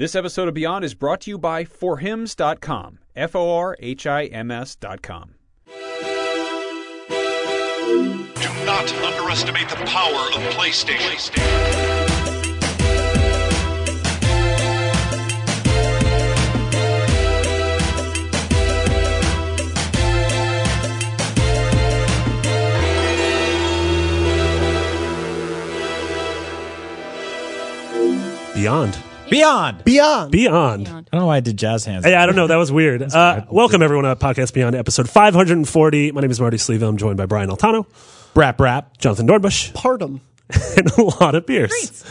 This episode of Beyond is brought to you by forhims.com. F O R H I M S.com. Do not underestimate the power of PlayStation. Beyond. Beyond. Beyond. Beyond. I don't know why I did jazz hands. Yeah, I don't know. That was weird. Uh, welcome, everyone, to Podcast Beyond, episode 540. My name is Marty Sliva. I'm joined by Brian Altano, Brap rap. Jonathan Dornbush, Pardon. and Alana Pearce.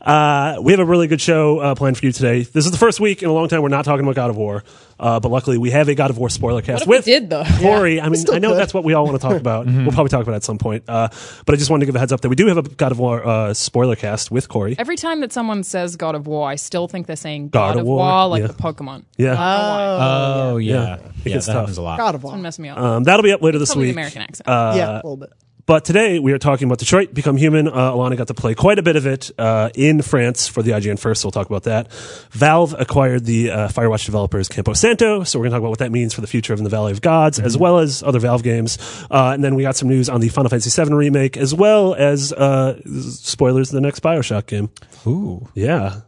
Uh, we have a really good show uh, planned for you today. This is the first week in a long time we're not talking about God of War, uh, but luckily we have a God of War spoiler cast if we with did, though? Corey. I mean, I know could. that's what we all want to talk about. Mm-hmm. We'll probably talk about it at some point. Uh, but I just wanted to give a heads up that we do have a God of War uh, spoiler cast with Corey. Every time that someone says God of War, I still think they're saying God God, of of War, War, like yeah. the Pokemon. Yeah. Oh, yeah. Yeah. Yeah, It gets that tough. happens a lot. God of War. Don't mess me up. um, that'll be up later this Probably the week. American accent. Uh, yeah, a little bit. But today we are talking about Detroit Become Human. Uh, Alana got to play quite a bit of it uh, in France for the IGN first, so we'll talk about that. Valve acquired the uh, Firewatch developers Campo Santo, so we're going to talk about what that means for the future of In the Valley of Gods, as well as other Valve games. Uh, and then we got some news on the Final Fantasy VII remake, as well as uh, spoilers of the next Bioshock game. Ooh. Yeah.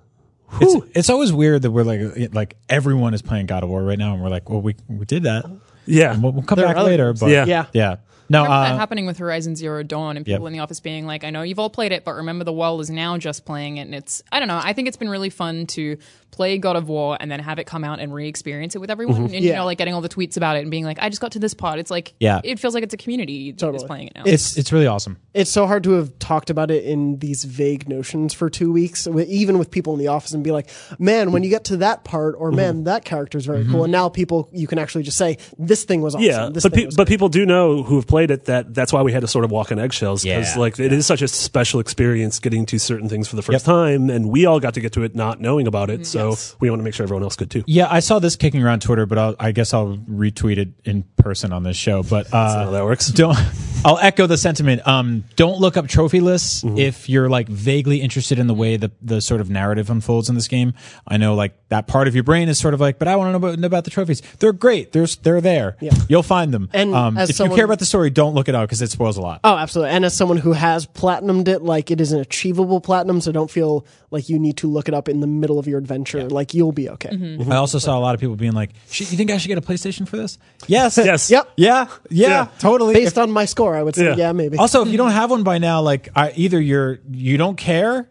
It's, it's always weird that we're like, like everyone is playing God of War right now, and we're like, well, we, we did that. Yeah. And we'll, we'll come There back other later. But Yeah. Yeah. yeah. No, remember that uh, happening with Horizon Zero Dawn and people Yep. in the office being like, I know you've all played it, but remember the world is now just playing it. And it's, I don't know, I think it's been really fun to play God of War and then have it come out and re experience it with everyone. Mm-hmm. And, you know, like getting all the tweets about it and being like, I just got to this part. It's like, Yeah. it feels like it's a community that's playing it now. it's it's really awesome. It's so hard to have talked about it in these vague notions for two weeks, even with people in the office, and be like, "Man, when you get to that part," or Mm-hmm. "Man, that character is very mm-hmm. cool." And now people, you can actually just say, "This thing was awesome." Yeah, this but pe- but people do know who have played it that that's why we had to sort of walk on eggshells because Yeah. like it is such a special experience getting to certain things for the first Yep. time, and we all got to get to it not knowing about it. Mm-hmm. So we want to make sure everyone else could too. Yeah, I saw this kicking around Twitter, but I'll, I guess I'll retweet it in person on this show. But uh, how that works. Don't. I'll echo the sentiment. Um, don't look up trophy lists Mm-hmm. if you're like vaguely interested in the way the the sort of narrative unfolds in this game. I know like that part of your brain is sort of like, but I want to know about, know about the trophies. They're great. They're they're there. Yeah. You'll find them. And um, if someone- you care about the story, don't look it up because it spoils a lot. Oh, absolutely. And as someone who has platinumed it, like it is an achievable platinum, so don't feel like you need to look it up in the middle of your adventure. Like you'll be okay. Mm-hmm. I also saw a lot of people being like, "Should- "You think I should get a PlayStation for this?" Yes. Yes. Yep. Yeah. Yeah. Yeah. Totally. Based on my score, I would say, Yeah. yeah, maybe. Also, if you don't have one by now, like I, either you're you don't care,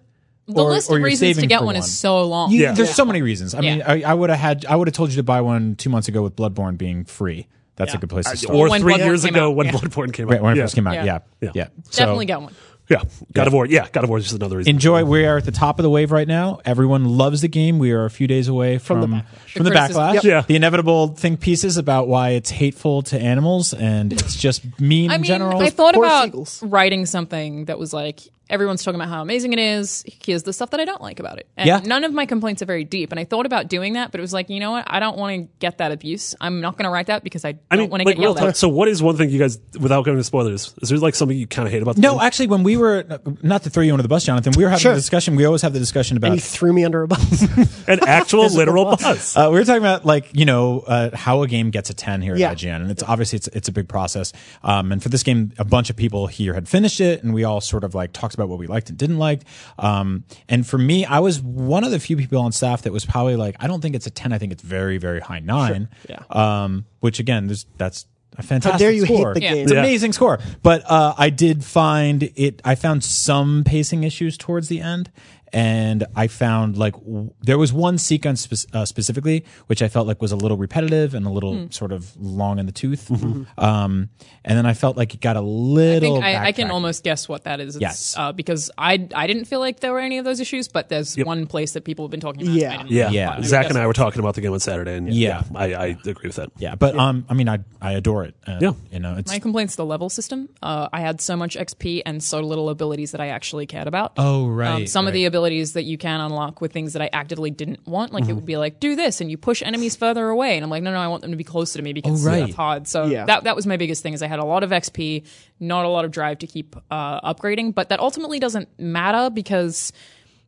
the or, list of reasons to get for one, is so long. You- Yeah. There's so many reasons. I mean, I, I would have had I would have told you to buy one two months ago with Bloodborne being free. That's a good place to start. Or When three Bloodborne years ago out, when yeah. Bloodborne came Right, out. when it yeah. first came out, Yeah. yeah, yeah. Yeah. So, Definitely get one. Yeah, God of War. Yeah, God of War is just another reason. Enjoy. We are at the top of the wave right now. Everyone loves the game. We are a few days away from the backlash. from the, The criticism. backlash. Yep. Yeah. The inevitable think pieces about why it's hateful to animals and it's just mean I in mean, general. I thought poor about seagulls. writing something that was like everyone's talking about how amazing it is. Here's the stuff that I don't like about it. And Yeah. none of my complaints are very deep. And I thought about doing that, but it was like, you know what? I don't want to get that abuse. I'm not going to write that because I don't I mean, want to like get yelled at. So, what is one thing you guys, without going into spoilers, is there like something you kind of hate about? The no, game? actually, when we were not to throw you under the bus, Jonathan, we were having Sure. a discussion. We always have the discussion about and he threw me under a bus. an actual literal bus. buzz. Uh, we were talking about like you know uh, how a game gets a ten here Yeah. at IGN, and it's obviously it's it's a big process. Um, and for this game, a bunch of people here had finished it, and we all sort of like talked about what we liked and didn't like. Um, and for me, I was one of the few people on staff that was probably like, I don't think it's a ten. I think it's very very high nine. Yeah. Um, which again, there's that's a fantastic dare you hate score. the game? It's an Yeah. amazing score. But uh, I did find it. I found some pacing issues towards the end, and I found like w- there was one sequence spe- uh, specifically which I felt like was a little repetitive and a little Hmm. sort of long in the tooth. Um, and then I felt like it got a little. I think I, I can almost guess what that is. It's, Yes. Uh, because I I didn't feel like there were any of those issues, but there's one place that people have been talking about. Yeah. I didn't Yeah, Yeah. I Zach and I were talking about the game on Saturday, and yeah, Yeah. I, I agree with that. Yeah, but um, I mean, I I adore it. Uh, Yeah. you know, it's My complaint's the level system. Uh, I had so much XP and so little abilities that I actually cared about. Oh, right, Um, some of the right. Abilities that you can unlock with things that I actively didn't want, like Mm-hmm. it would be like do this and you push enemies further away, and I'm like, no, no, I want them to be closer to me because Oh, right. that's hard. So Yeah. that that was my biggest thing is I had a lot of XP, not a lot of drive to keep uh, upgrading, but that ultimately doesn't matter because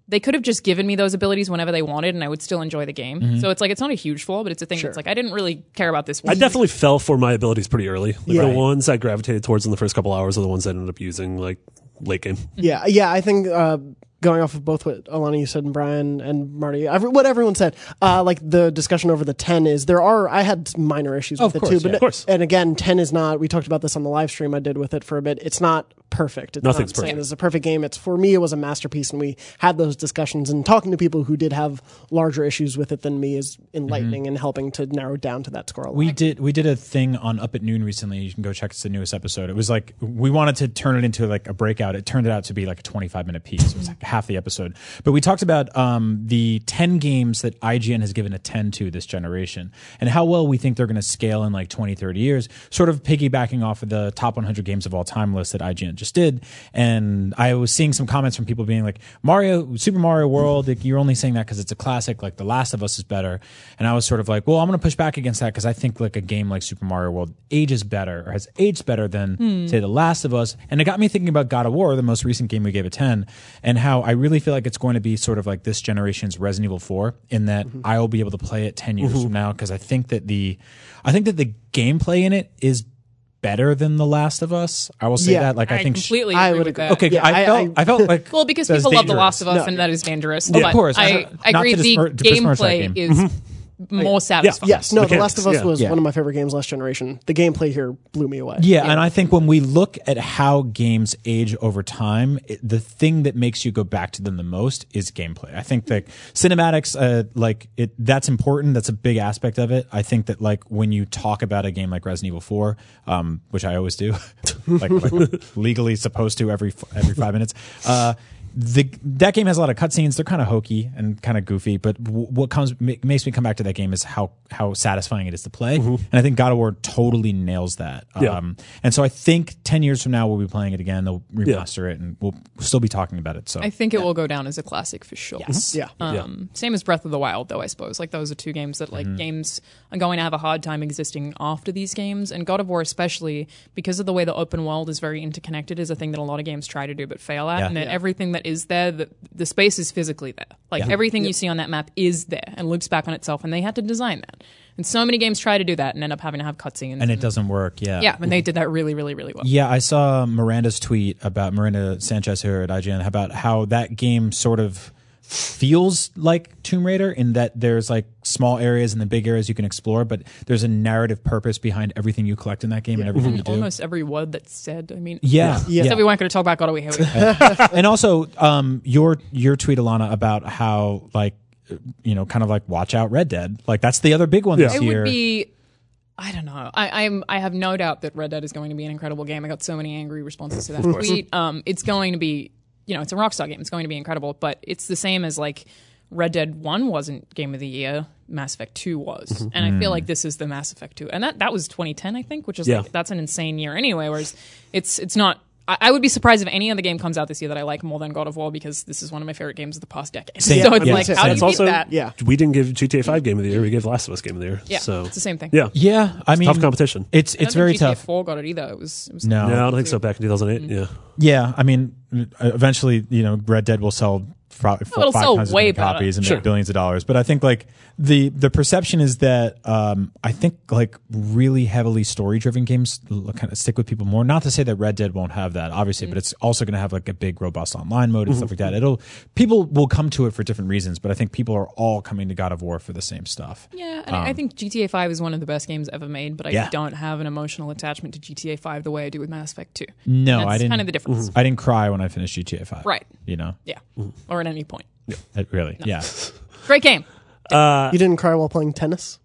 they could have just given me those abilities whenever they wanted, and I would still enjoy the game. So it's like it's not a huge flaw, but it's a thing. That's like I didn't really care about this. I definitely fell for my abilities pretty early. Like Yeah. The ones I gravitated towards in the first couple hours are the ones I ended up using like late game. Yeah, yeah. I think uh, going off of both what Alana you said and Brian and Marty, every, what everyone said, uh, like the discussion over the ten is there are. I had minor issues with Of it course, too, yeah. but Of course. and again, ten is not. We talked about this on the live stream I did with it for a bit. It's not perfect. It's Nothing's not perfect. It's a perfect game. It's for me, it was a masterpiece, and we had those discussions and talking to people who did have larger issues with it than me is enlightening and helping to narrow down to that score. a lot. We did we did a thing on Up at Noon recently. You can go check it's the newest episode. It was like we wanted to turn it into like a breakout. It turned out to be like a 25 minute piece. It was like half the episode. But we talked about um, the 10 games that IGN has given a 10 to this generation and how well we think they're going to scale in like 20, 30 years, sort of piggybacking off of the top 100 games of all time list that IGN just did. And I was seeing some comments from people being like, Mario, Super Mario World, like, you're only saying that because it's a classic. Like The Last of Us is better. And I was sort of like, well, I'm going to push back against that because I think like a game like Super Mario World ages better or has aged better than say The Last of Us. And it got me thinking about God of War, the most recent game we gave a 10, and how I really feel like it's going to be sort of like this generation's Resident Evil 4 in that mm-hmm. I will be able to play it 10 years from mm-hmm. now because I think that the I think that the gameplay in it is better than The Last of Us. I will say Yeah. that like I, I think sh- completely I agree would with agree. that. Okay, Yeah, I, I- felt I- I, felt like Well, because that was people love The. Last of Us, No. and that is dangerous. Of but course. I, Not I agree. The dismir- to besmirch that gameplay game. is more satisfying. yes, no, The Last of Us yeah. was Yeah. one of my favorite games last generation. The gameplay here blew me away. Yeah, and I think when we look at how games age over time, it, the thing that makes you go back to them the most is gameplay. I think that cinematics, uh, like it, that's important. That's a big aspect of it. I think that like when you talk about a game like Resident Evil Four, um, which I always do, like, like legally supposed to every every five minutes. Uh, the that game has a lot of cutscenes. They're kind of hokey and kind of goofy, but w- what comes ma- makes me come back to that game is how how satisfying it is to play. And I think God of War totally nails that. Yeah. Um, and so I think ten years from now we'll be playing it again. They'll remaster it, and we'll still be talking about it. So I think it will go down as a classic for sure. Yeah. Um, Same as Breath of the Wild, though I suppose. Like those are two games that like Mm-hmm. games are going to have a hard time existing after these games, and God of War especially because of the way the open world is very interconnected is a thing that a lot of games try to do but fail at, Yeah. and that everything that is there, the, the space is physically there. Like Yeah. everything you see on that map is there and loops back on itself, and they had to design that. And so many games try to do that and end up having to have cutscenes. and it doesn't work. Yeah, yeah, and they did that really, really, really well. Yeah, I saw Miranda's tweet about Miranda Sanchez here at IGN about how that game sort of feels like Tomb Raider in that there's like small areas and the big areas you can explore, but there's a narrative purpose behind everything you collect in that game and everything you do. Almost every word that's said. I mean, Yeah, Yeah. Except we weren't going to talk about God of War. Here and also um, your your tweet, Alana, about how like you know, kind of like watch out Red Dead. Like that's the other big one Yeah. this It year. would be. I don't know. I, I'm. I have no doubt that Red Dead is going to be an incredible game. I got so many angry responses to that tweet. Um, it's going to be. You know, it's a Rockstar game. It's going to be incredible. But it's the same as like Red Dead One wasn't Game of the Year. Mass Effect Two was, mm-hmm. and I feel mm. like this is the Mass Effect Two, and that that was 2010, I think, which is Yeah. like that's an insane year anyway. Whereas it's it's not. I, I would be surprised if any other game comes out this year that I like more than God of War because this is one of my favorite games of the past decade. Same. So it's Yeah, like, same. how do you It's beat also that? Yeah. we didn't give GTA 5 game of the year. We gave Last of Us game of the year. Yeah, so it's the same thing. yeah, yeah, I mean, tough competition. It's I don't it's very think GTA tough. 4 got it either. It was, it was No, Yeah, I don't think so. Back in 2008. Mm. Yeah, Yeah, I mean, eventually, you know, Red Dead will sell probably four, it'll five sell times way many better. copies and Sure. make billions of dollars. But I think like the the perception is that um, I think like really heavily story driven games kind of stick with people more. Not to say that Red Dead won't have that, obviously, Mm. but it's also going to have like a big robust online mode and stuff Mm-hmm. like that. It'll people will come to it for different reasons, but I think people are all coming to God of War for the same stuff. Yeah, and I I think GTA 5 is one of the best games ever made, but I Um, Yeah. don't have an emotional attachment to GTA 5 the way I do with Mass Effect 2. No, That's I didn't. kind of the difference. I didn't cry when I finished GTA Five. Right. You know, Yeah. Mm-hmm. Or at any point. It really. Yeah. Great game. You didn't cry while playing tennis?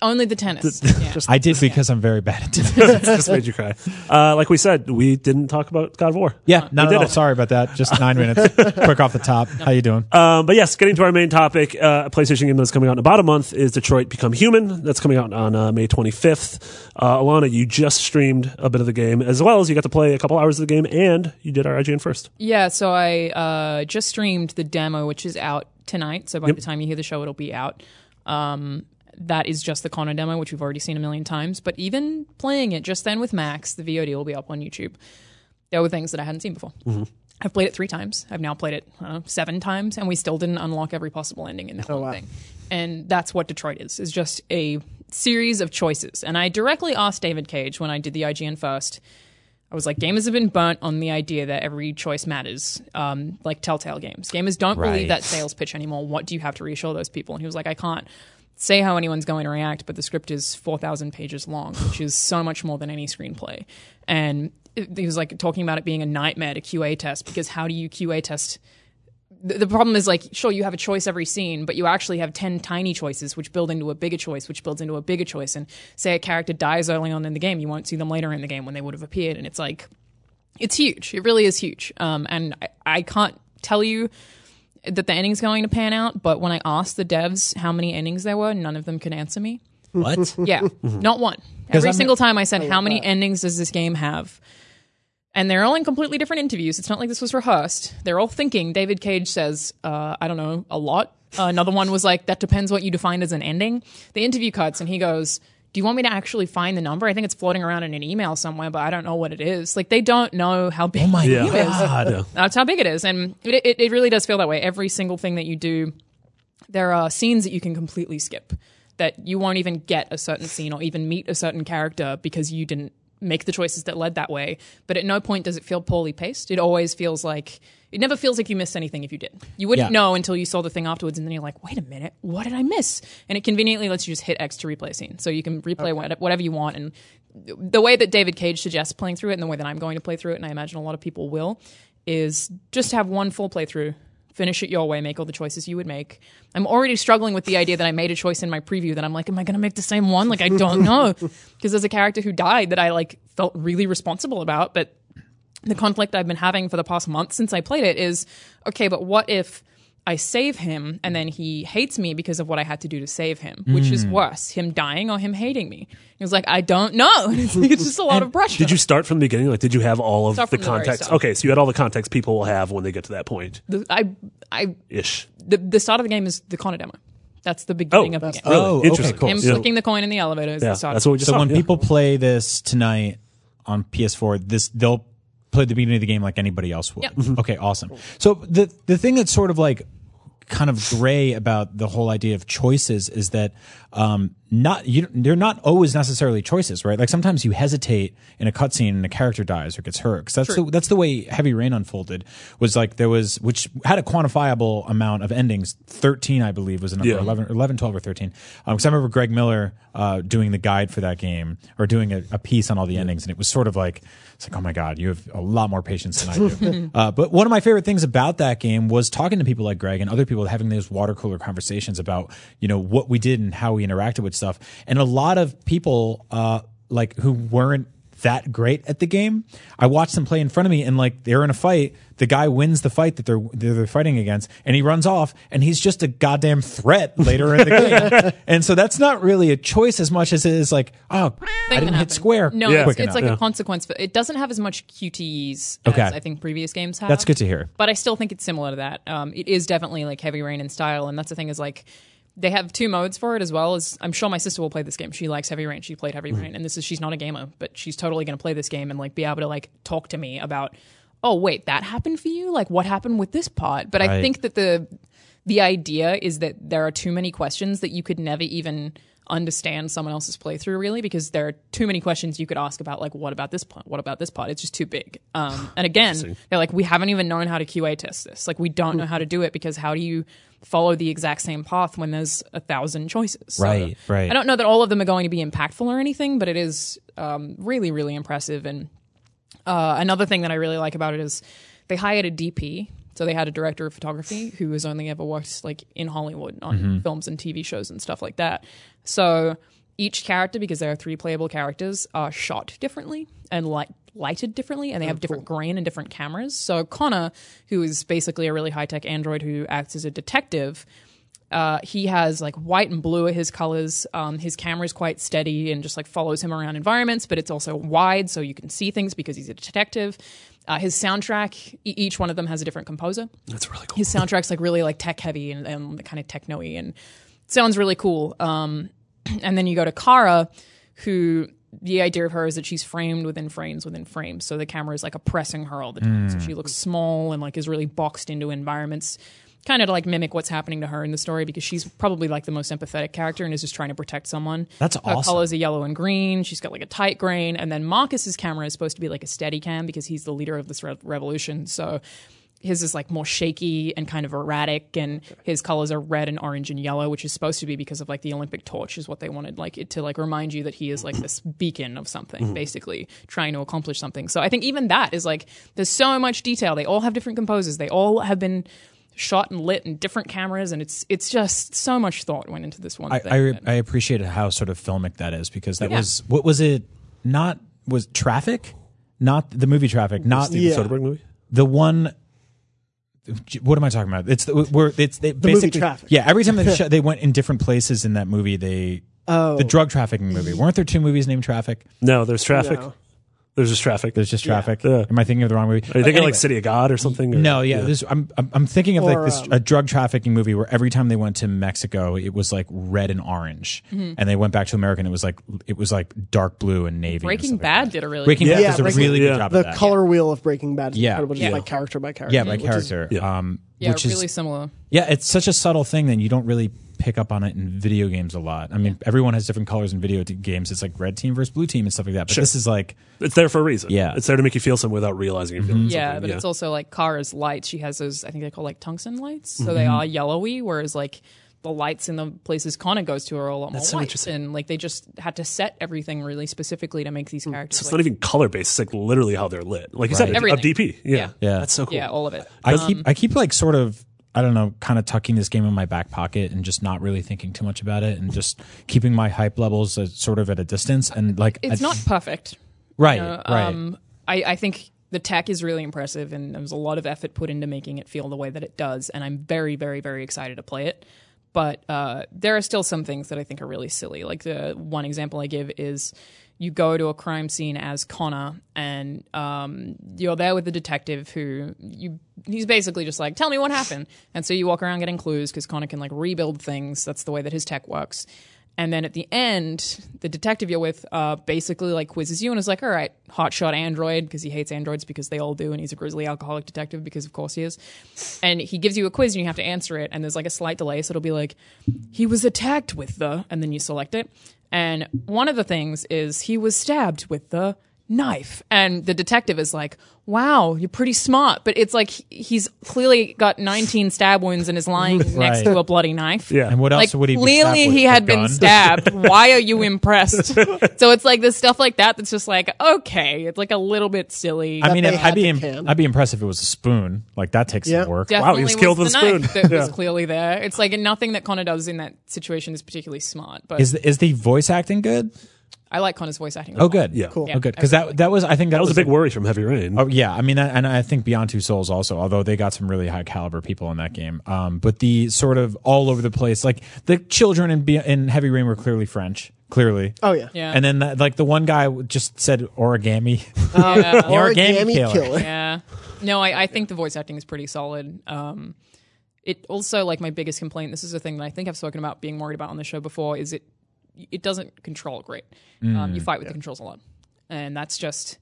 Only the tennis. yeah. I did because I'm very bad at tennis. just made you cry. Uh, like we said, we didn't talk about God of War. Yeah, not did at all. it. Sorry about that. Just nine minutes. Quick off the top. How you doing? Um, but yes, getting to our main topic, uh, a PlayStation game that's coming out in about a month is Detroit Become Human. That's coming out on uh, May 25th. Uh, Alana, you just streamed a bit of the game, as well as you got to play a couple hours of the game, and you did our IGN first. Yeah, so I uh, just streamed the demo, which is out tonight. So by the time you hear the show, it'll be out. Um, that is just the Connor demo, which we've already seen a million times. But even playing it just then with Max, the VOD will be up on YouTube. There were things that I hadn't seen before. I've played it three times. I've now played it know, seven times, and we still didn't unlock every possible ending in that one wow. thing. And that's what Detroit is: is just a series of choices. And I directly asked David Cage when I did the IGN first. I was like, gamers have been burnt on the idea that every choice matters, um, like Telltale games. Gamers don't Right. believe that sales pitch anymore. What do you have to reassure those people? And he was like, I can't say how anyone's going to react, but the script is 4,000 pages long, which is so much more than any screenplay. And he was like talking about it being a nightmare to QA test because how do you QA test? The, the problem is like, sure, you have a choice every scene, but you actually have 10 tiny choices, which build into a bigger choice, which builds into a bigger choice. And say a character dies early on in the game, you won't see them later in the game when they would have appeared. And it's like, it's huge. It really is huge. Um, and I, I can't tell you that the ending's going to pan out, but when I asked the devs how many endings there were, none of them could answer me. What? Yeah, not one. Every I'm- single time I said, "How many endings does this game have?" And they're all in completely different interviews. It's not like this was rehearsed. They're all thinking. David Cage says, uh, "I don't know, a lot." Uh, another one was like, "That depends what you define as an ending." The interview cuts, and he goes, "Do you want me to actually find the number? I think it's floating around in an email somewhere, but I don't know what it is." Like they don't know how big. Oh my Yeah. god. That's how big it is, and it, it, it really does feel that way. Every single thing that you do, there are scenes that you can completely skip. That you won't even get a certain scene or even meet a certain character because you didn't make the choices that led that way. But at no point does it feel poorly paced. It always feels like it never feels like you missed anything if you did. You wouldn't Yeah. know until you saw the thing afterwards, and then you're like, "Wait a minute, what did I miss?" And it conveniently lets you just hit X to replay a scene, so you can replay what- whatever you want. And the way that David Cage suggests playing through it, and the way that I'm going to play through it, and I imagine a lot of people will, is just have one full playthrough. Finish it your way, make all the choices you would make. I'm already struggling with the idea that I made a choice in my preview that I'm like, am I going to make the same one? Like, I don't know. Because there's a character who died that I like felt really responsible about, but the conflict I've been having for the past month since I played it is okay, but what if I save him and then he hates me because of what I had to do to save him? Which is hmm. worse, him dying or him hating me? He was like, I don't know. It's, it's just a lot of pressure. Did you start from the beginning? Like, did you have all of Start the from the context? Okay, so you had all the context people will have when they get to that point The- I, I, ish. the, the start of the game is the Connor demo. That's the beginning oh, of the game. Really? Oh, okay, interesting. cool. Him Yeah. flicking the coin in the elevator is Yeah, the start. that's what we just So saw. when yeah. people play this tonight on PS4, this they'll play the beginning of the game like anybody else would. Yep. Okay, awesome. So the the thing that's sort of like kind of gray about the whole idea of choices is that um, not you they're not always necessarily choices, right? Like sometimes you hesitate in a cutscene and a character dies or gets hurt. 'Cause that's the, that's the way Heavy Rain unfolded. Was like there was which had a quantifiable amount of endings. Thirteen, I believe, was a number. Yeah. 11, 11, 12 or thirteen. Because I remember Greg Miller uh, doing the guide for that game or doing a, a piece on all the endings, and it was sort of like it's like oh my god, you have a lot more patience than I do. uh, but one of my favorite things about that game was talking to people like Greg and other people having those water cooler conversations about you know what we did and how we interacted with stuff, and a lot of people uh, like who weren't that great at the game. I watched them play in front of me, and like they're in a fight. The guy wins the fight that they're they're they're fighting against, and he runs off, and he's just a goddamn threat later in the game. and so that's not really a choice as much as it is like, oh, Thing I didn't hit square. No, Yeah. it's, quick it's enough. like Yeah. a consequence. But it doesn't have as much QTEs Okay. as I think previous games have. That's good to hear. But I still think it's similar to that. Um, it is definitely like Heavy Rain in style, and that's the thing is like they have two modes for it as well as I'm sure my sister will play this game. She likes Heavy Rain. She played Heavy mm-hmm. Rain, and this is she's not a gamer, but she's totally going to play this game and like be able to like talk to me about. Oh wait, that happened for you? Like what happened with this part? But I Right. think that the the idea is that there are too many questions that you could never even understand someone else's playthrough really because there are too many questions you could ask about like what about this part what about this part? It's just too big. Um, and again they're like we haven't even known how to qa test this. Like we don't know how to do it because how do you follow the exact same path when there's a thousand choices? So Right, right. i don't know that all of them are going to be impactful or anything but it is um, really really impressive. And uh, another thing that I really like about it is they hired a DP. So they had a director of photography who has only ever worked like in Hollywood on mm-hmm. films and TV shows and stuff like that. So each character, because there are three playable characters, are shot differently and light lighted differently, and they have oh, different grain and different cameras. So Connor, who is basically a really high tech android who acts as a detective, uh, he has like white and blue are his colors. Um, his camera is quite steady and just like follows him around environments, but it's also wide so you can see things because he's a detective. Uh, his soundtrack, e- each one of them has a different composer. That's really cool. His soundtrack's like really like tech heavy and, and kind of techno-y and sounds really cool. Um, and then you go to Kara, who the idea of her is that she's framed within frames within frames. So the camera is like oppressing her all the time. So she looks small and like is really boxed into environments. Kind of like mimic what's happening to her in the story because she's probably like the most empathetic character and is just trying to protect someone. That's Her awesome. colors are yellow and green. She's got like a tight grain, and then Marcus's camera is supposed to be like a steady cam because he's the leader of this re- revolution. So his is like more shaky and kind of erratic, and his colors are red and orange and yellow, which is supposed to be because of like the Olympic torch is what they wanted, like it to like remind you that he is like this beacon of something, mm-hmm. basically trying to accomplish something. So I think even that is like there's so much detail. They all have different composers. They all have been shot and lit and different cameras, and it's it's just so much thought went into this one I, thing. I, that- I appreciated how sort of filmic that is because that Yeah. was what was it? Not was Traffic, not the movie Traffic, not Yeah. Soderbergh movie. the one. What am I talking about? It's the where it's they movie basically Traffic. yeah. Every time they sh- they went in different places in that movie, they Oh. the drug trafficking movie. Weren't there two movies named Traffic? No, there's traffic. No. There's just traffic. There's just Traffic. Yeah. Am I thinking of the wrong movie? Are you thinking Anyway. like City of God or something? or- No, yeah, This, I'm, I'm I'm thinking of Or, like this um, a drug trafficking movie where every time they went to Mexico, it was like red and orange, Mm-hmm. and they went back to America, and it was like it was like dark blue and navy. Breaking stuff like Bad that. did a really Breaking good Bad Yeah, does a really Yeah. good job the of that. color wheel of Breaking Bad is Yeah. incredible, just Yeah. like character by character. yeah, by which is- character. yeah. Um, yeah, which really is similar. yeah, it's such a subtle thing that you don't really pick up on it in video games a lot. I mean, everyone has different colors in video t- games. It's like red team versus blue team and stuff like that. But this is like It's there for a reason. Yeah. It's there to make you feel something without realizing you're feeling mm-hmm. Yeah, something. but it's also like Kara's lights. She has those. I think they call like tungsten lights, so they Mm-hmm. are yellowy. Whereas like the lights in the places Connor goes to are a lot more That's so white, interesting. and like they just had to set everything really specifically to make these mm. characters. So it's like- not even color based. It's like literally how they're lit. Like you said, Right. a- a Everything. DP. Yeah. Yeah. Yeah. That's so cool. yeah, all of it. I um, keep I keep like sort of I don't know, kind of tucking this game in my back pocket and just not really thinking too much about it and just keeping my hype levels as sort of at a distance and like It's I- not perfect. right, you know, right. Um, I, I think the tech is really impressive, and there's a lot of effort put into making it feel the way that it does. And I'm very, very, very excited to play it. But uh, there are still some things that I think are really silly. Like the one example I give is you go to a crime scene as Connor, and um, you're there with the detective who you he's basically just like, tell me what happened. And so you walk around getting clues because Connor can like rebuild things. That's the way that his tech works. And then at the end, the detective you're with uh, basically like quizzes you and is like, all right, hotshot android, because he hates androids because they all do. And he's a grizzly alcoholic detective because, of course, he is. And he gives you a quiz and you have to answer it. And there's like a slight delay. So it'll be like, he was attacked with the, and then you select it. And one of the things is he was stabbed with the knife. And the detective is like, wow, you're pretty smart. But it's like he's clearly got 19 stab wounds and is lying next to a bloody knife. Yeah. and what else Like would he be clearly stabbed he A had been stabbed. Why are you impressed? so it's like this stuff like that that's just like okay, it's like a little bit silly. I mean, they I'd be im- I'd be impressed if it was a spoon. Like that takes Yeah. some work. Definitely he was killed with a spoon. knife That was clearly there. It's like nothing that Connor does in that situation is particularly smart. But Is the, is the voice acting good? I like Connor's voice acting. Oh, good. Yeah. Cool. Oh, good. Because that that was I think that, That was a big worry from Heavy Rain. Oh yeah, I mean, and I think Beyond Two Souls also, although they got some really high caliber people in that game. Um, but the sort of all over the place, like the children in Be- in Heavy Rain were clearly French, clearly. Oh yeah. Yeah. And then that, like the one guy just said origami. Yeah. Origami Origami killer. killer. yeah. No, I, I think the voice acting is pretty solid. Um, it also like my biggest complaint. This is a thing that I think I've spoken about being worried about on the show before. Is it it doesn't control great. Um, you fight with the controls a lot, and that's just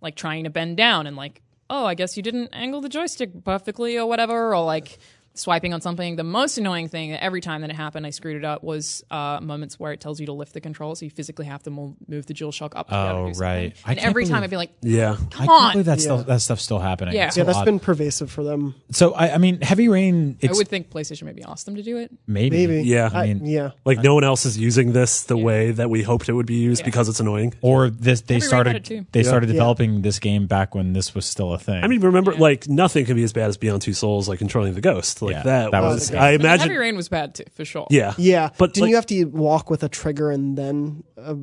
like trying to bend down and like oh I guess you didn't angle the joystick perfectly or whatever or like swiping on something. The most annoying thing that every time that it happened, I screwed it up was uh, moments where it tells you to lift the control, so you physically have to mo- move the DualShock up. To be able to Oh, right. And can't every time believe- I'd be like, Yeah. I can't on. believe that's Yeah. still, that stuff's still happening. Yeah. It's Yeah, so that's odd. been pervasive for them. So I, I mean, Heavy Rain. I would think PlayStation maybe asked them to do it. maybe. Maybe. Yeah. I, I mean- yeah. Like no one else is using this the way that we hoped it would be used Yeah. because it's annoying. Or this they Heavy started it too. they started Yeah. developing this game back when this was still a thing. I mean, remember, like nothing can be as bad as Beyond Two Souls, like controlling the ghost. Like Yeah, that, that was was. the I I mean, imagine. Heavy Rain was bad too, for sure. Yeah. Yeah. But didn't like, you have to walk with a trigger and then? Uh,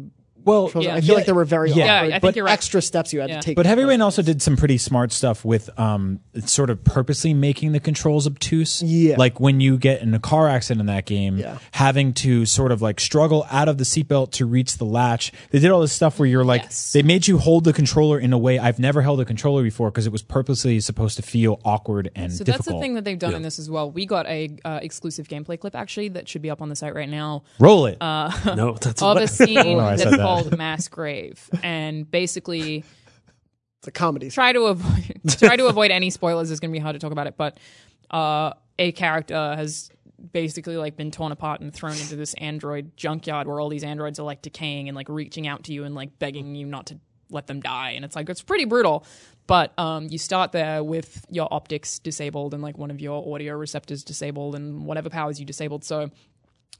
well, Yeah. I feel like there were very Yeah. Yeah, awkward, I think but you're right. extra steps you had Yeah. to take. But Heavy Rain also did some pretty smart stuff with um, sort of purposely making the controls obtuse. Yeah. Like when you get in a car accident in that game, Yeah. having to sort of like struggle out of the seatbelt to reach the latch. They did all this stuff where you're like, Yes. they made you hold the controller in a way I've never held a controller before because it was purposely supposed to feel awkward and So difficult. that's the thing that they've done in this as well. We got a uh, exclusive gameplay clip actually that should be up on the site right now Roll it. Uh, no, that's of a scene I said that's that. Called Mass Grave, and basically It's a comedy. try to avoid try to avoid any spoilers. It's going to be hard to talk about it, but uh, a character has basically like been torn apart and thrown into this android junkyard where all these androids are like decaying and like reaching out to you and like begging you not to let them die and it's like it's pretty brutal but um, you start there with your optics disabled and like one of your audio receptors disabled and whatever powers you disabled so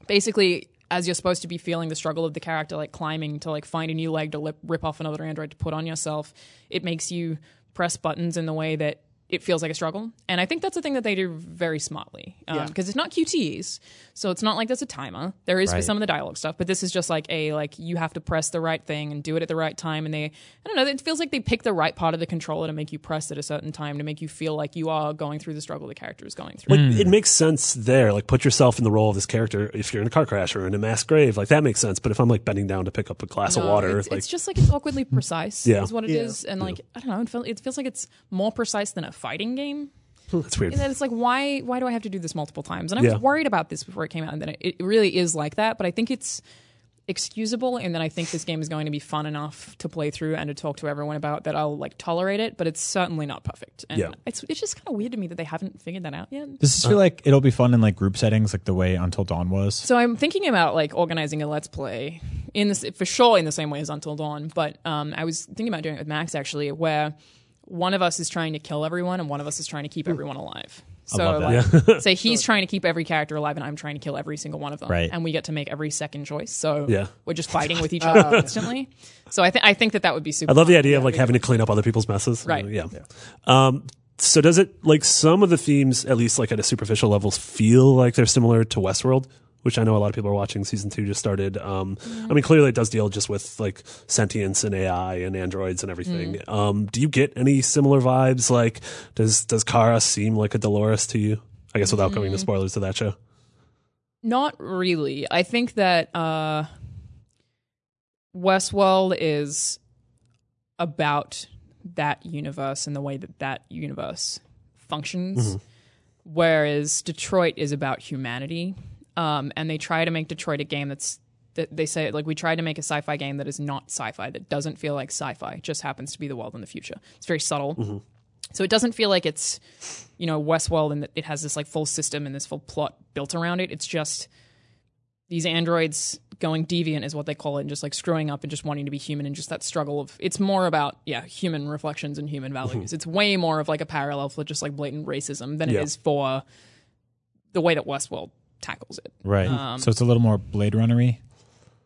basically as you're supposed to be feeling the struggle of the character like climbing to like find a new leg to lip, rip off another android to put on yourself it makes you press buttons in the way that it feels like a struggle. And i think that's the thing that they do very smartly because um, it's not QTEs so it's not like there's a timer there is for some of the dialogue stuff but this is just like a like you have to press the right thing and do it at the right time and they i don't know it feels like they pick the right part of the controller to make you press at a certain time to make you feel like you are going through the struggle the character is going through Like it makes sense there. Like put yourself in the role of this character. If you're in a car crash or in a mass grave, like that makes sense. But if I'm like bending down to pick up a glass of water, It's, like it's just like it's awkwardly precise. Yeah. is what it is, Yeah. and like I don't know, it, feel, it feels like it's more precise than a fighting game. that's weird. And then it's like, why why do I have to do this multiple times? And I was Yeah. worried about this before it came out, and then it, it really is like that. But I think it's excusable, and then I think this game is going to be fun enough to play through and to talk to everyone about that I'll like tolerate it. But it's certainly not perfect. And Yeah. it's it's just kind of weird to me that they haven't figured that out yet. Does this feel like it'll be fun in like group settings, like the way Until Dawn was? So I'm thinking about like organizing a let's play in this for sure in the same way as Until Dawn. But um, I was thinking about doing it with Max actually, where one of us is trying to kill everyone and one of us is trying to keep everyone alive. So like, say he's trying to keep every character alive and I'm trying to kill every single one of them. Right. And we get to make every second choice. So Yeah. we're just fighting with each other constantly. So I think I think that that would be super. I love the fun. idea of like having to clean up other people's messes. Right. Yeah. Um, so does it like some of the themes, at least like at a superficial level, feel like they're similar to Westworld? Which I know a lot of people are watching. Season two just started. Um, I mean, clearly it does deal just with like sentience and AI and androids and everything. Um, do you get any similar vibes? Like, does does Kara seem like a Dolores to you? I guess without going into spoilers to that show. Not really. I think that uh, Westworld is about that universe and the way that that universe functions, whereas Detroit is about humanity. Um, and they try to make Detroit a game that's that they say like we tried to make a sci-fi game that is not sci-fi that doesn't feel like sci-fi just happens to be the world in the future it's very subtle so it doesn't feel like it's, you know, Westworld and that it has this like full system and this full plot built around it. It's just these androids going deviant is what they call it, and just like screwing up and just wanting to be human and just that struggle of it's more about yeah human reflections and human values. It's way more of like a parallel for just like blatant racism than Yeah. it is for the way that Westworld tackles it. Right. Um, so it's a little more Blade Runnery.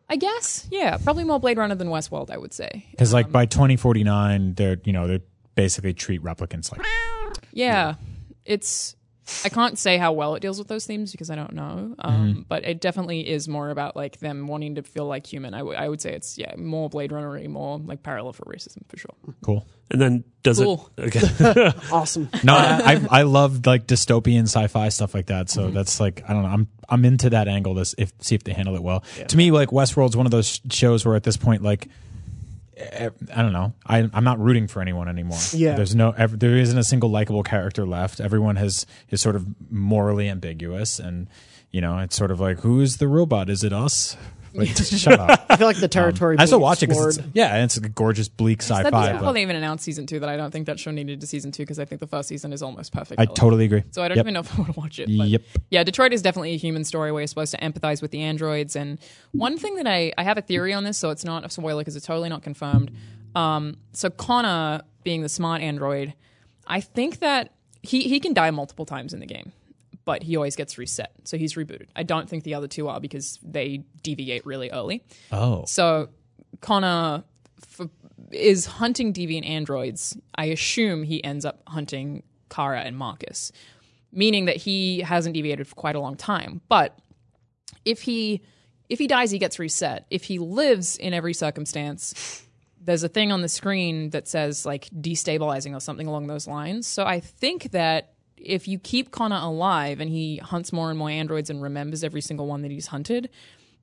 I guess yeah, probably more Blade Runner than Westworld. I would say. Because like by 2049, they're you know they basically treat replicants like Yeah, it's. I can't say how well it deals with those themes because I don't know. Um, Mm-hmm. But it definitely is more about like them wanting to feel like human. I, w- I would say it's yeah more Blade Runner, more like parallel for racism for sure. cool. And then does Cool. it? Okay. Awesome. No, I I love like dystopian sci-fi stuff like that. So that's like I don't know. I'm I'm into that angle. This if see if they handle it well. To me, like Westworld's one of those shows where at this point, like I don't know. I I'm not rooting for anyone anymore. Yeah. There's no there isn't a single likable character left. Everyone has is sort of morally ambiguous, and you know it's sort of like who is the robot? Is it us? Like, shut up. I feel like the territory. I still being watch it because explored- yeah, and it's a gorgeous bleak That sci-fi. doesn't but well, they even announced season two that I don't think that show needed to season two because I think the first season is almost perfect. I totally agree. So I don't Yep. even know if I want to watch it. But Yep. Yeah, Detroit is definitely a human story where you're supposed to empathize with the androids. And one thing that I, I have a theory on this, so it's not a spoiler because it's totally not confirmed. Um, so Connor, being the smart android, I think that he, he can die multiple times in the game, but he always gets reset. So he's rebooted. I don't think the other two are because they deviate really early. Oh, So Connor f- is hunting deviant androids. I assume he ends up hunting Kara and Marcus, meaning that he hasn't deviated for quite a long time. But if he if he dies, he gets reset. If he lives in every circumstance, there's a thing on the screen that says like destabilizing or something along those lines. So I think that if you keep Connor alive and he hunts more and more androids and remembers every single one that he's hunted,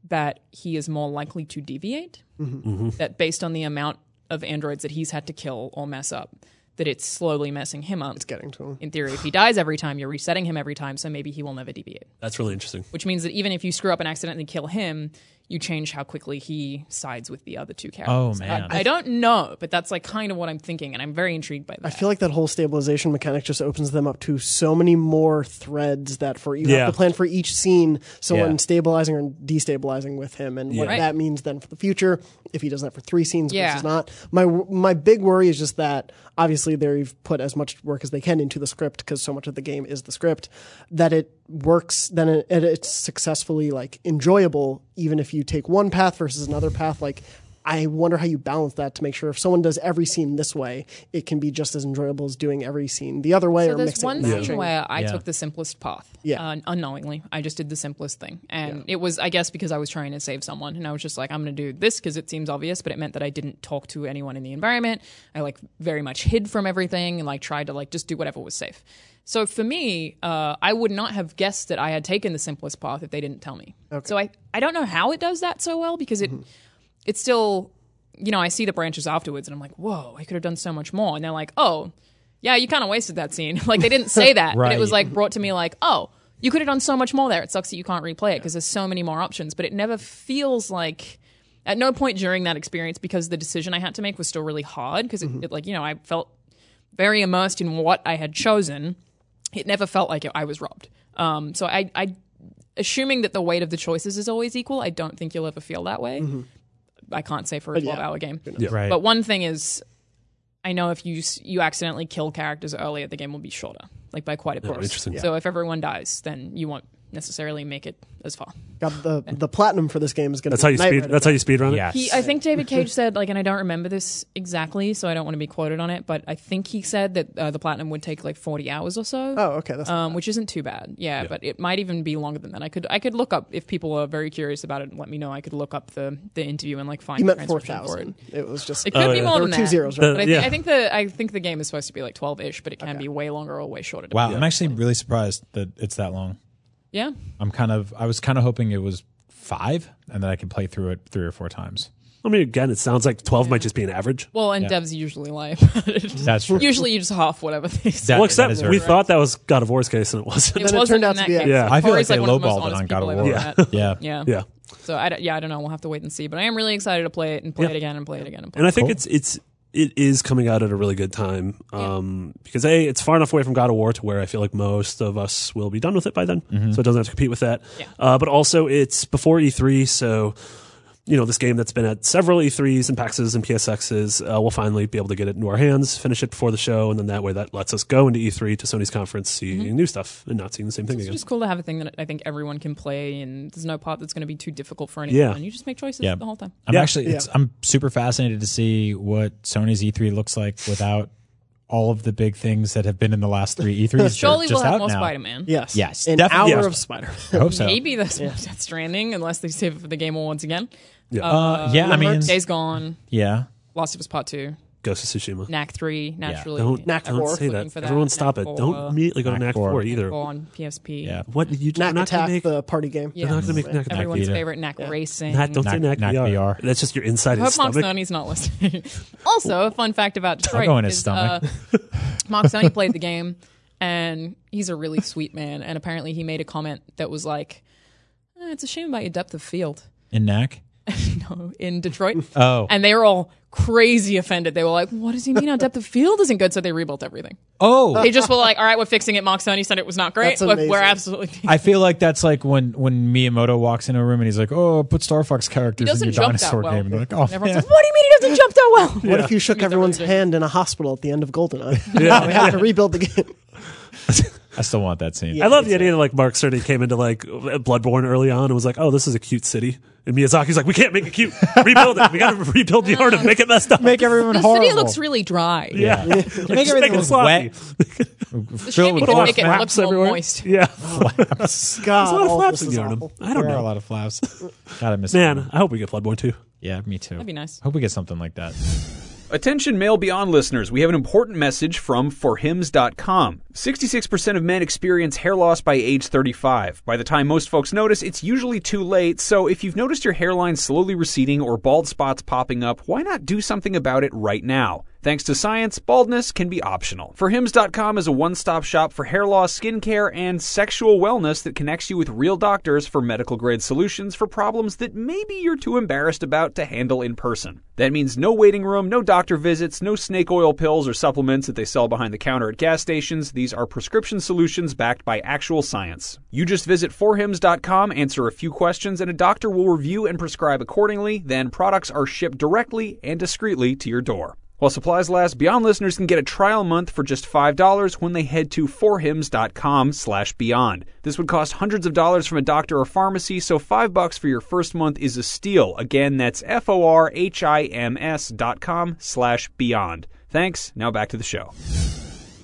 that he is more likely to deviate. Mm-hmm. That based on the amount of androids that he's had to kill or mess up, that it's slowly messing him up. It's getting to him. In theory, if he dies every time, you're resetting him every time, so maybe he will never deviate That's really interesting. which means that even if you screw up and accidentally kill him, you change how quickly he sides with the other two oh, characters. Oh, man. I, I don't know, but that's like kind of what I'm thinking, and I'm very intrigued by that. I feel like that whole stabilization mechanic just opens them up to so many more threads that for you Yeah. have to plan for each scene someone Yeah. stabilizing or destabilizing with him and what Right. that means then for the future if he does that for three scenes Yeah. versus not. My my big worry is just that obviously they've put as much work as they can into the script because so much of the game is the script that it works then it, it, it's successfully like enjoyable even if you take one path versus another path like I wonder how you balance that to make sure if someone does every scene this way, it can be just as enjoyable as doing every scene the other way So or there's one scene matching. where I Yeah. took the simplest path, Yeah. uh, unknowingly. I just did the simplest thing, and it was, I guess, because I was trying to save someone, and I was just like, I'm going to do this because it seems obvious, but it meant that I didn't talk to anyone in the environment. I like very much hid from everything and like tried to like just do whatever was safe. So for me, uh, I would not have guessed that I had taken the simplest path if they didn't tell me. So I, I don't know how it does that so well because it, it's still, you know, I see the branches afterwards and I'm like, whoa, I could have done so much more. And they're like, oh, yeah, you kind of wasted that scene. like they didn't say that, but it was like brought to me like, oh, you could have done so much more there. It sucks that you can't replay it because there's so many more options. But it never feels like. At no point during that experience, because the decision I had to make was still really hard, because it, it, like you know, I felt very immersed in what I had chosen. It never felt like I was robbed. Um, so I, I, assuming that the weight of the choices is always equal, I don't think you'll ever feel that way. I can't say for a 12 hour game. yeah. Right. But one thing is, I know if you you accidentally kill characters earlier, the game will be shorter, like by quite a bit. Oh, interesting. So if everyone dies, then you won't necessarily make it as far. God, the the platinum for this game is going to That's how you speed. That's how you speed run it. Yes. He, I think David Cage said, like, and I don't remember this exactly, so I don't want to be quoted on it, but I think he said that uh, the platinum would take like 40 hours or so. Oh, okay. That's Um, which isn't too bad, yeah, But it might even be longer than that. I could I could look up if people are very curious about it and let me know. I could look up the the interview and like find he meant four transcription for thousand. It was just It could Oh, be yeah. more there than two that. zeros, right? But I, Yeah. I think the I think the game is supposed to be like 12ish, but it can be way longer or way shorter. wow, I'm actually really surprised that it's that long. Yeah. I'm kind of I was kind of hoping it was five and that I could play through it three or four times. I mean, again, it sounds like 12 might just be an average. Well, and Yeah. devs usually lie. That's true. usually you just half whatever they say. That- well, except we right. thought that was God of War's case, and it wasn't. It it wasn't turned out to be case. Yeah. I feel Corey's like they one of the most lowballed it on God of War. ever met. Yeah. Yeah. yeah. So I yeah, I don't know. We'll have to wait and see. But I am really excited to play it and play it again and play it again and play it. And I it. think it's it's it is coming out at a really good time um, because a it's far enough away from God of War to where I feel like most of us will be done with it by then, so it doesn't have to compete with that. Yeah. Uh, but also it's before E3, so you know this game that's been at several E3s and PAXs and PSXs, uh, we'll finally be able to get it into our hands, finish it before the show, and then that way that lets us go into E3 to Sony's conference, seeing new stuff and not seeing the same thing It's again. just cool to have a thing that I think everyone can play, and there's no part that's going to be too difficult for anyone. Yeah. And you just make choices Yeah. the whole time. I'm Yeah. actually it's, I'm super fascinated to see what Sony's E3 looks like without all of the big things that have been in the last three E3s. Surely just we'll have out more now. Spider Man. yes, Yes, an definitely. hour Yes. of Spider. I hope so. Maybe that's more Death Stranding, unless they save it for the Game once again. Yeah, Uh, yeah, I mean, Days Gone, yeah. Last of Us Part 2, Ghost of Tsushima. Knack 3, naturally. Don't, Knack don't four. say Looking that. for that. Everyone stop Knack it. four. Don't immediately go to Knack Knack four. 4 either. Go on PSP. Yeah. What you Knack not Attack, make, the party game. Yeah. We're not going to make Knack Everyone's Vita. favorite Knack Racing. Knack, don't say Knack- Knack, Knack VR. VR. That's just your inside I his hope Mark stomach. Sony's not listening. also, a fun fact about Detroit go in his is, stomach. Uh, Mark Cerny played the game, and he's a really sweet man. And apparently, he made a comment that was like, "Eh, "It's a shame about your depth of field." In Knack. No, in Detroit. Oh. And they were all crazy offended. They were like, "What does he mean? Our depth of field isn't good." So they rebuilt everything. Oh. They just were like, "All right, we're fixing it." Mark Cerny said it was not great, That's but we're amazing. absolutely. I feel like that's like when when Miyamoto walks in a room and he's like, "Oh, put Star Fox characters in doesn't your jump that dinosaur well. game." And they're like, "Oh, And everyone's man. like, "What do you mean he doesn't jump that well?" What if you shook everyone's hand in a hospital at the end of GoldenEye? yeah, we have to rebuild the game. I still want that scene." I love the idea that like Mark Cerny came into like Bloodborne early on and was like, "Oh, this is a cute city," and Miyazaki's like, "We can't make it cute. Rebuild it. We got to rebuild the art and make it messed up." Make everyone The horrible. city looks really dry. yeah, Make everything make it look sloppy. wet. The shame you Put can make it look flaps everywhere. moist. Yeah, God, There's a lot of flaps in is Yharnam. I don't There are a lot of flaps. God, I miss man. them. I hope we get Bloodborne too. Yeah, me too. That'd be nice. Hope we get something like that. Attention Male Beyond listeners, we have an important message from forhims.com. 66% of men experience hair loss by age 35. By the time most folks notice, it's usually too late, so if you've noticed your hairline slowly receding or bald spots popping up, why not do something about it right now? Thanks to science, baldness can be optional. ForHims.com is a one stop shop for hair loss, skincare, and sexual wellness that connects you with real doctors for medical grade solutions for problems that maybe you're too embarrassed about to handle in person. That means no waiting room, no doctor visits, no snake oil pills or supplements that they sell behind the counter at gas stations. These are prescription solutions backed by actual science. You just visit forhims.com, answer a few questions, and a doctor will review and prescribe accordingly. Then products are shipped directly and discreetly to your door. While supplies last, Beyond listeners can get a trial month for just $5 when they head to forhims.com slash beyond. This would cost hundreds of dollars from a doctor or pharmacy, so 5 bucks for your first month is a steal. Again, that's F-O-R-H-I-M-S dot com slash beyond. Thanks. Now back to the show.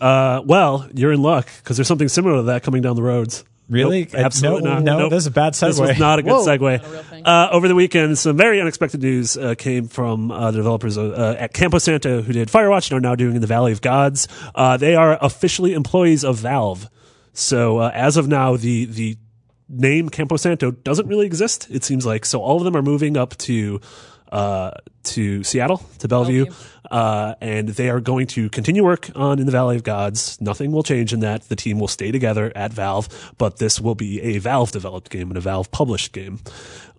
Uh, well, you're in luck because there's something similar to that coming down the roads. Really? Nope, absolutely No, not. no, Nope. this is a bad segue. This was not a good Whoa. segue. a real thing. Uh, over the weekend, some very unexpected news uh, came from uh, the developers uh, at Campo Santo who did Firewatch and are now doing in the Valley of Gods. Uh, they are officially employees of Valve. So uh, as of now, the the name Campo Santo doesn't really exist. It seems like so all of them are moving up to uh, to Seattle to Bellevue, Bellevue. Uh, and they are going to continue work on In the Valley of Gods. Nothing will change in that. The team will stay together at Valve, but this will be a Valve developed game and a Valve published game.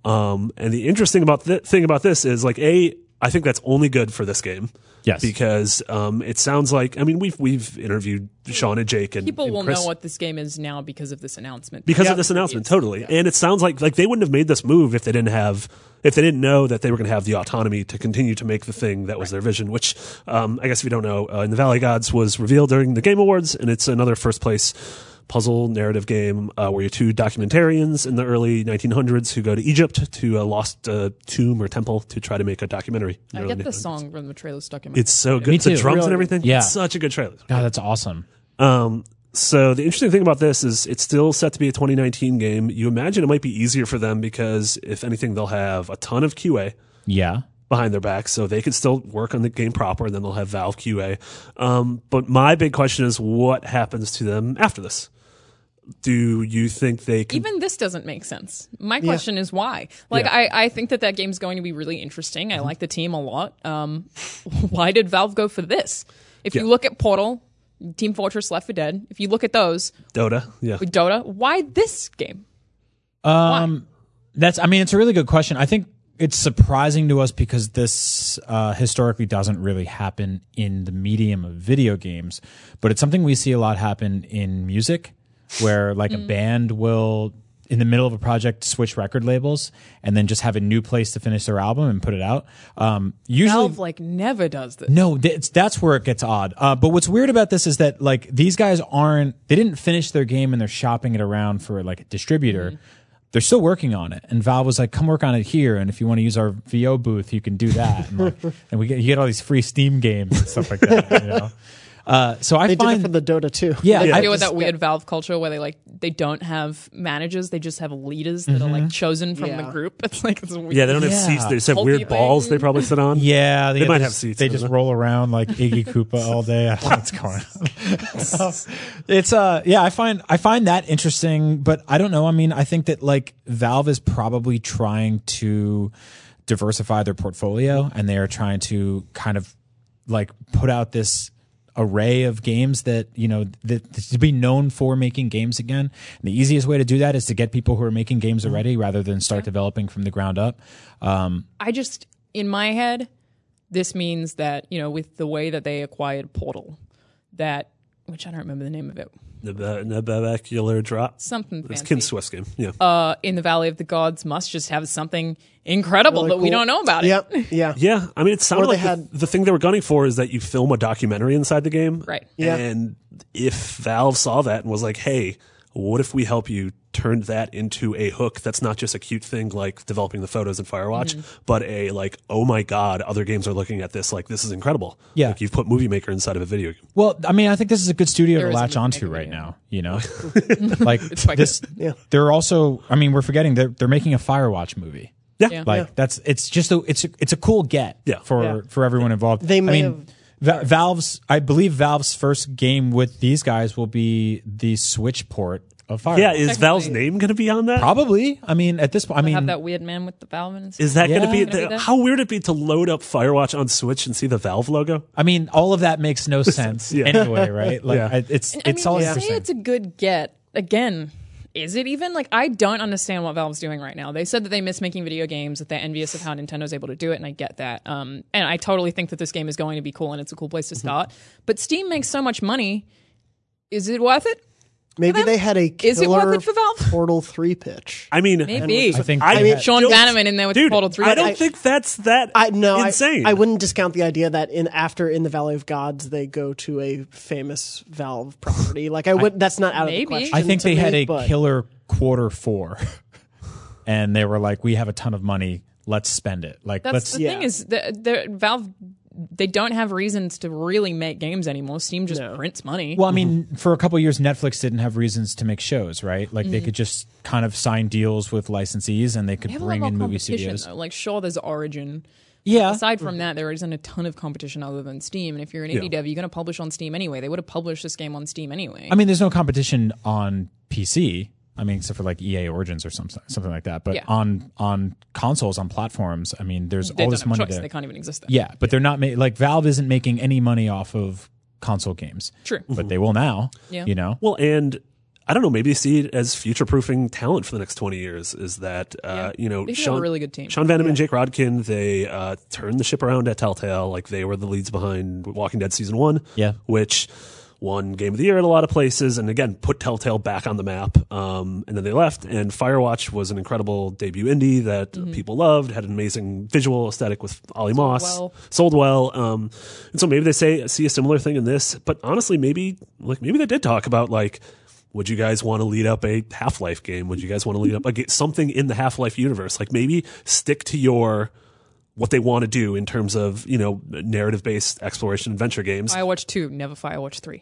Um, and the interesting about th- thing about this is like a, I think that's only good for this game. Yes. because um, it sounds like I mean we've we've interviewed Sean and Jake and People and will Chris know what this game is now because of this announcement. because Yeah. of this announcement totally and it sounds like like they wouldn't have made this move if they didn't have if they didn't know that they were going to have the autonomy to continue to make the thing that was their vision which um, i guess if you don't know uh, in the valley gods was revealed during the game awards and it's another first place puzzle narrative game uh, where you're two documentarians in the early 1900s who go to egypt to a lost uh, tomb or temple to try to make a documentary I get the song from the trailer stuck in my it's so good Me the too. drums Really and everything Yeah. it's such a good trailer God, that's awesome. um, so the interesting thing about this is it's still set to be a 2019 game. You imagine it might be easier for them because if anything, they'll have a ton of QA Yeah. Behind their back, so they can still work on the game proper, and then they'll have Valve QA. Um, but my big question is, what happens to them after this? Do you think they can? Even this doesn't make sense. My question is why. Like, I, I think that that game's going to be really interesting. I Mm-hmm. like the team a lot. Um, why did Valve go for this? If Yeah. you look at Portal, Team Fortress, Left 4 Dead, if you look at those, Dota, yeah, Dota, why this game? Um, that's. I mean, it's a really good question. I think it's surprising to us because this uh, historically doesn't really happen in the medium of video games, but it's something we see a lot happen in music, where like a band will. In the middle of a project, switch record labels and then just have a new place to finish their album and put it out. Um, usually, Valve, like, never does this. no, th- that's where it gets odd. Uh, but what's weird about this is that like these guys aren't they didn't finish their game and they're shopping it around for like a distributor. They're still working on it, and Valve was like, "Come work on it here, and if you want to use our VO booth, you can do that." And, like, and we get you get all these free Steam games and stuff like that. You know, uh, so I They did find it for the Dota too. Yeah, They I- deal with that weird Valve culture where they like they don't have managers, they just have leaders that are like chosen from the group. It's like it's weird. yeah. They don't have Yeah. seats. They just have Whole weird thing. balls. They probably sit on. Yeah, They get might this- have seats, They just roll around like Iggy Koopa all day. I what's going on. it's uh, yeah, I find I find that interesting, but I don't know. I mean, I think that like Valve is probably trying to diversify their portfolio, and they are trying to kind of like put out this array of games that you know that, to be known for making games again. And the easiest way to do that is to get people who are making games already, rather than start developing from the ground up. Um, I just in my head, this means that you know with the way that they acquired Portal, that which I don't remember the name of it, Neb- Narbacular Drop. something It's fancy. Kim Swift's game. Yeah. uh, in the Valley of the Gods must just have something incredible Really that we don't know about it. Yep. Yeah. Yeah, I mean, it sounded they like had- the, the thing they were gunning for is that you film a documentary inside the game, Right. Yeah. And if Valve saw that and was like, "Hey, what if we help you turn that into a hook that's not just a cute thing like developing the photos in Firewatch, Mm-hmm. but a like, oh my god, other games are looking at this like this is incredible. Yeah. like you've put Movie Maker inside of a video game. Well, I mean, I think this is a good studio There to latch movie onto right video. now. You know, like quite this. Yeah. They're also. I mean, we're forgetting they're they're making a Firewatch movie. Yeah, Yeah. Like that's it's just a it's a, it's a cool get. Yeah. For Yeah. for everyone involved. They I may mean, Va- Valve's. I believe Valve's first game with these guys will be the Switch port of Firewatch. Yeah, is Technically- Valve's name going to be on that? probably. I mean, at this point, I mean, have that weird man with the valve in his Is that going to be, Gonna the, there? how weird would it be to load up Firewatch on Switch and see the Valve logo? I mean, all of that makes no sense Yeah. anyway, right? Like, Yeah. I, it's I it's mean, all say interesting. it's a good get. Again, is it even like I don't understand what Valve's doing right now? They said that they miss making video games, that they're envious of how Nintendo's able to do it, and I get that. Um, and I totally think that this game is going to be cool and it's a cool place to Mm-hmm. start. But Steam makes so much money. Is it worth it? Maybe them? they had a killer Is it worth it for Valve? Portal 3 pitch. I mean, Maybe. I think I mean, Sean don't- Vanaman in there with dude, Portal 3. I don't I- think that's that I no, insane. I, I wouldn't discount the idea that in after in the Valley of Gods they go to a famous Valve property. Like I would, that's not out of the question. I think to they had a but- killer quarter four, and they were like, "We have a ton of money. Let's spend it." Like, That's let's the thing is that the Valve they don't have reasons to really make games anymore. Steam just No. prints money. Well, I mean, for a couple years, Netflix didn't have reasons to make shows, right? Like Mm-hmm. they could just kind of sign deals with licensees, and they could they have a lot bring in movie studios. though. Like, sure, there's Origin. Yeah, Aside from that, there isn't a ton of competition other than Steam. And if you're an indie dev, you're going to publish on Steam anyway. They would have published this game on Steam anyway. I mean, there's no competition on PC. I mean, except for like EA Origins or something, something like that. But Yeah. on on consoles, on platforms, I mean, there's they all this money there. They can't even exist. There. Yeah, but they're not ma- like Valve isn't making any money off of console games. True. but they will now. Yeah. you know. Well, and I don't know. Maybe they see it as future proofing talent for the next twenty years. Is that uh, Yeah. you know They could have Sean, a really good team. Sean Vanaman and Jake Rodkin. They uh, turned the ship around at Telltale. Like they were the leads behind Walking Dead season one. Yeah. which won Game of the Year at a lot of places, and again put Telltale back on the map. Um, and then they left. And Firewatch was an incredible debut indie that Mm-hmm. people loved. Had an amazing visual aesthetic with Olly Moss. well. Sold well. Um, and so maybe they say see a similar thing in this. But honestly, maybe like maybe they did talk about like. Would you guys want to lead up a Half Life game? Would you guys want to lead up a, something in the Half Life universe? Like maybe stick to your what they want to do in terms of you know narrative based exploration adventure games. Firewatch 2, never Firewatch 3.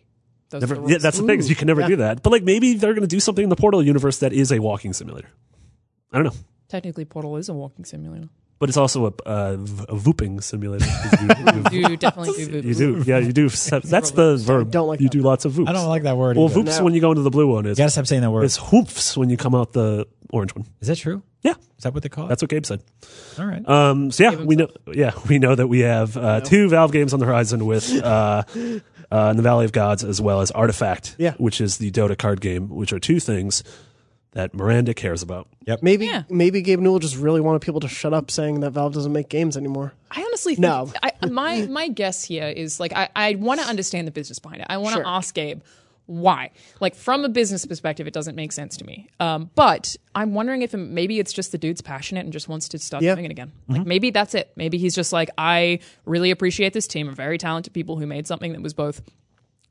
Those Never, the yeah, that's the thing is you can never do that. But like maybe they're going to do something in the Portal universe that is a walking simulator. I don't know, Technically, Portal is a walking simulator. but it's also a, uh, v- a vooping simulator. you, You definitely do. you do, yeah, you do. That's the verb. don't like you that do lots of voops. I don't like that word. Well, either. voops No. when you go into the blue one is You gotta stop saying that word. It's hoofs when you come out the orange one. Is that true? Yeah, Is that what they call it? that's what Gabe said. all right. Um, so yeah, we know. Yeah, we know that we have uh, two Valve games on the horizon with uh, uh, in the Valley of Gods as well as Artifact, Yeah. which is the Dota card game, which are two things that Miranda cares about. maybe Yeah. maybe Gabe Newell just really wanted people to shut up saying that Valve doesn't make games anymore. I honestly think No. I, my my guess here is like I, I want to understand the business behind it. I want to Sure. ask Gabe why. Like from a business perspective, it doesn't make sense to me. Um, but I'm wondering if maybe it's just the dude's passionate and just wants to start Yeah. doing it again. Like maybe that's it. Maybe he's just like I really appreciate this team of very talented people who made something that was both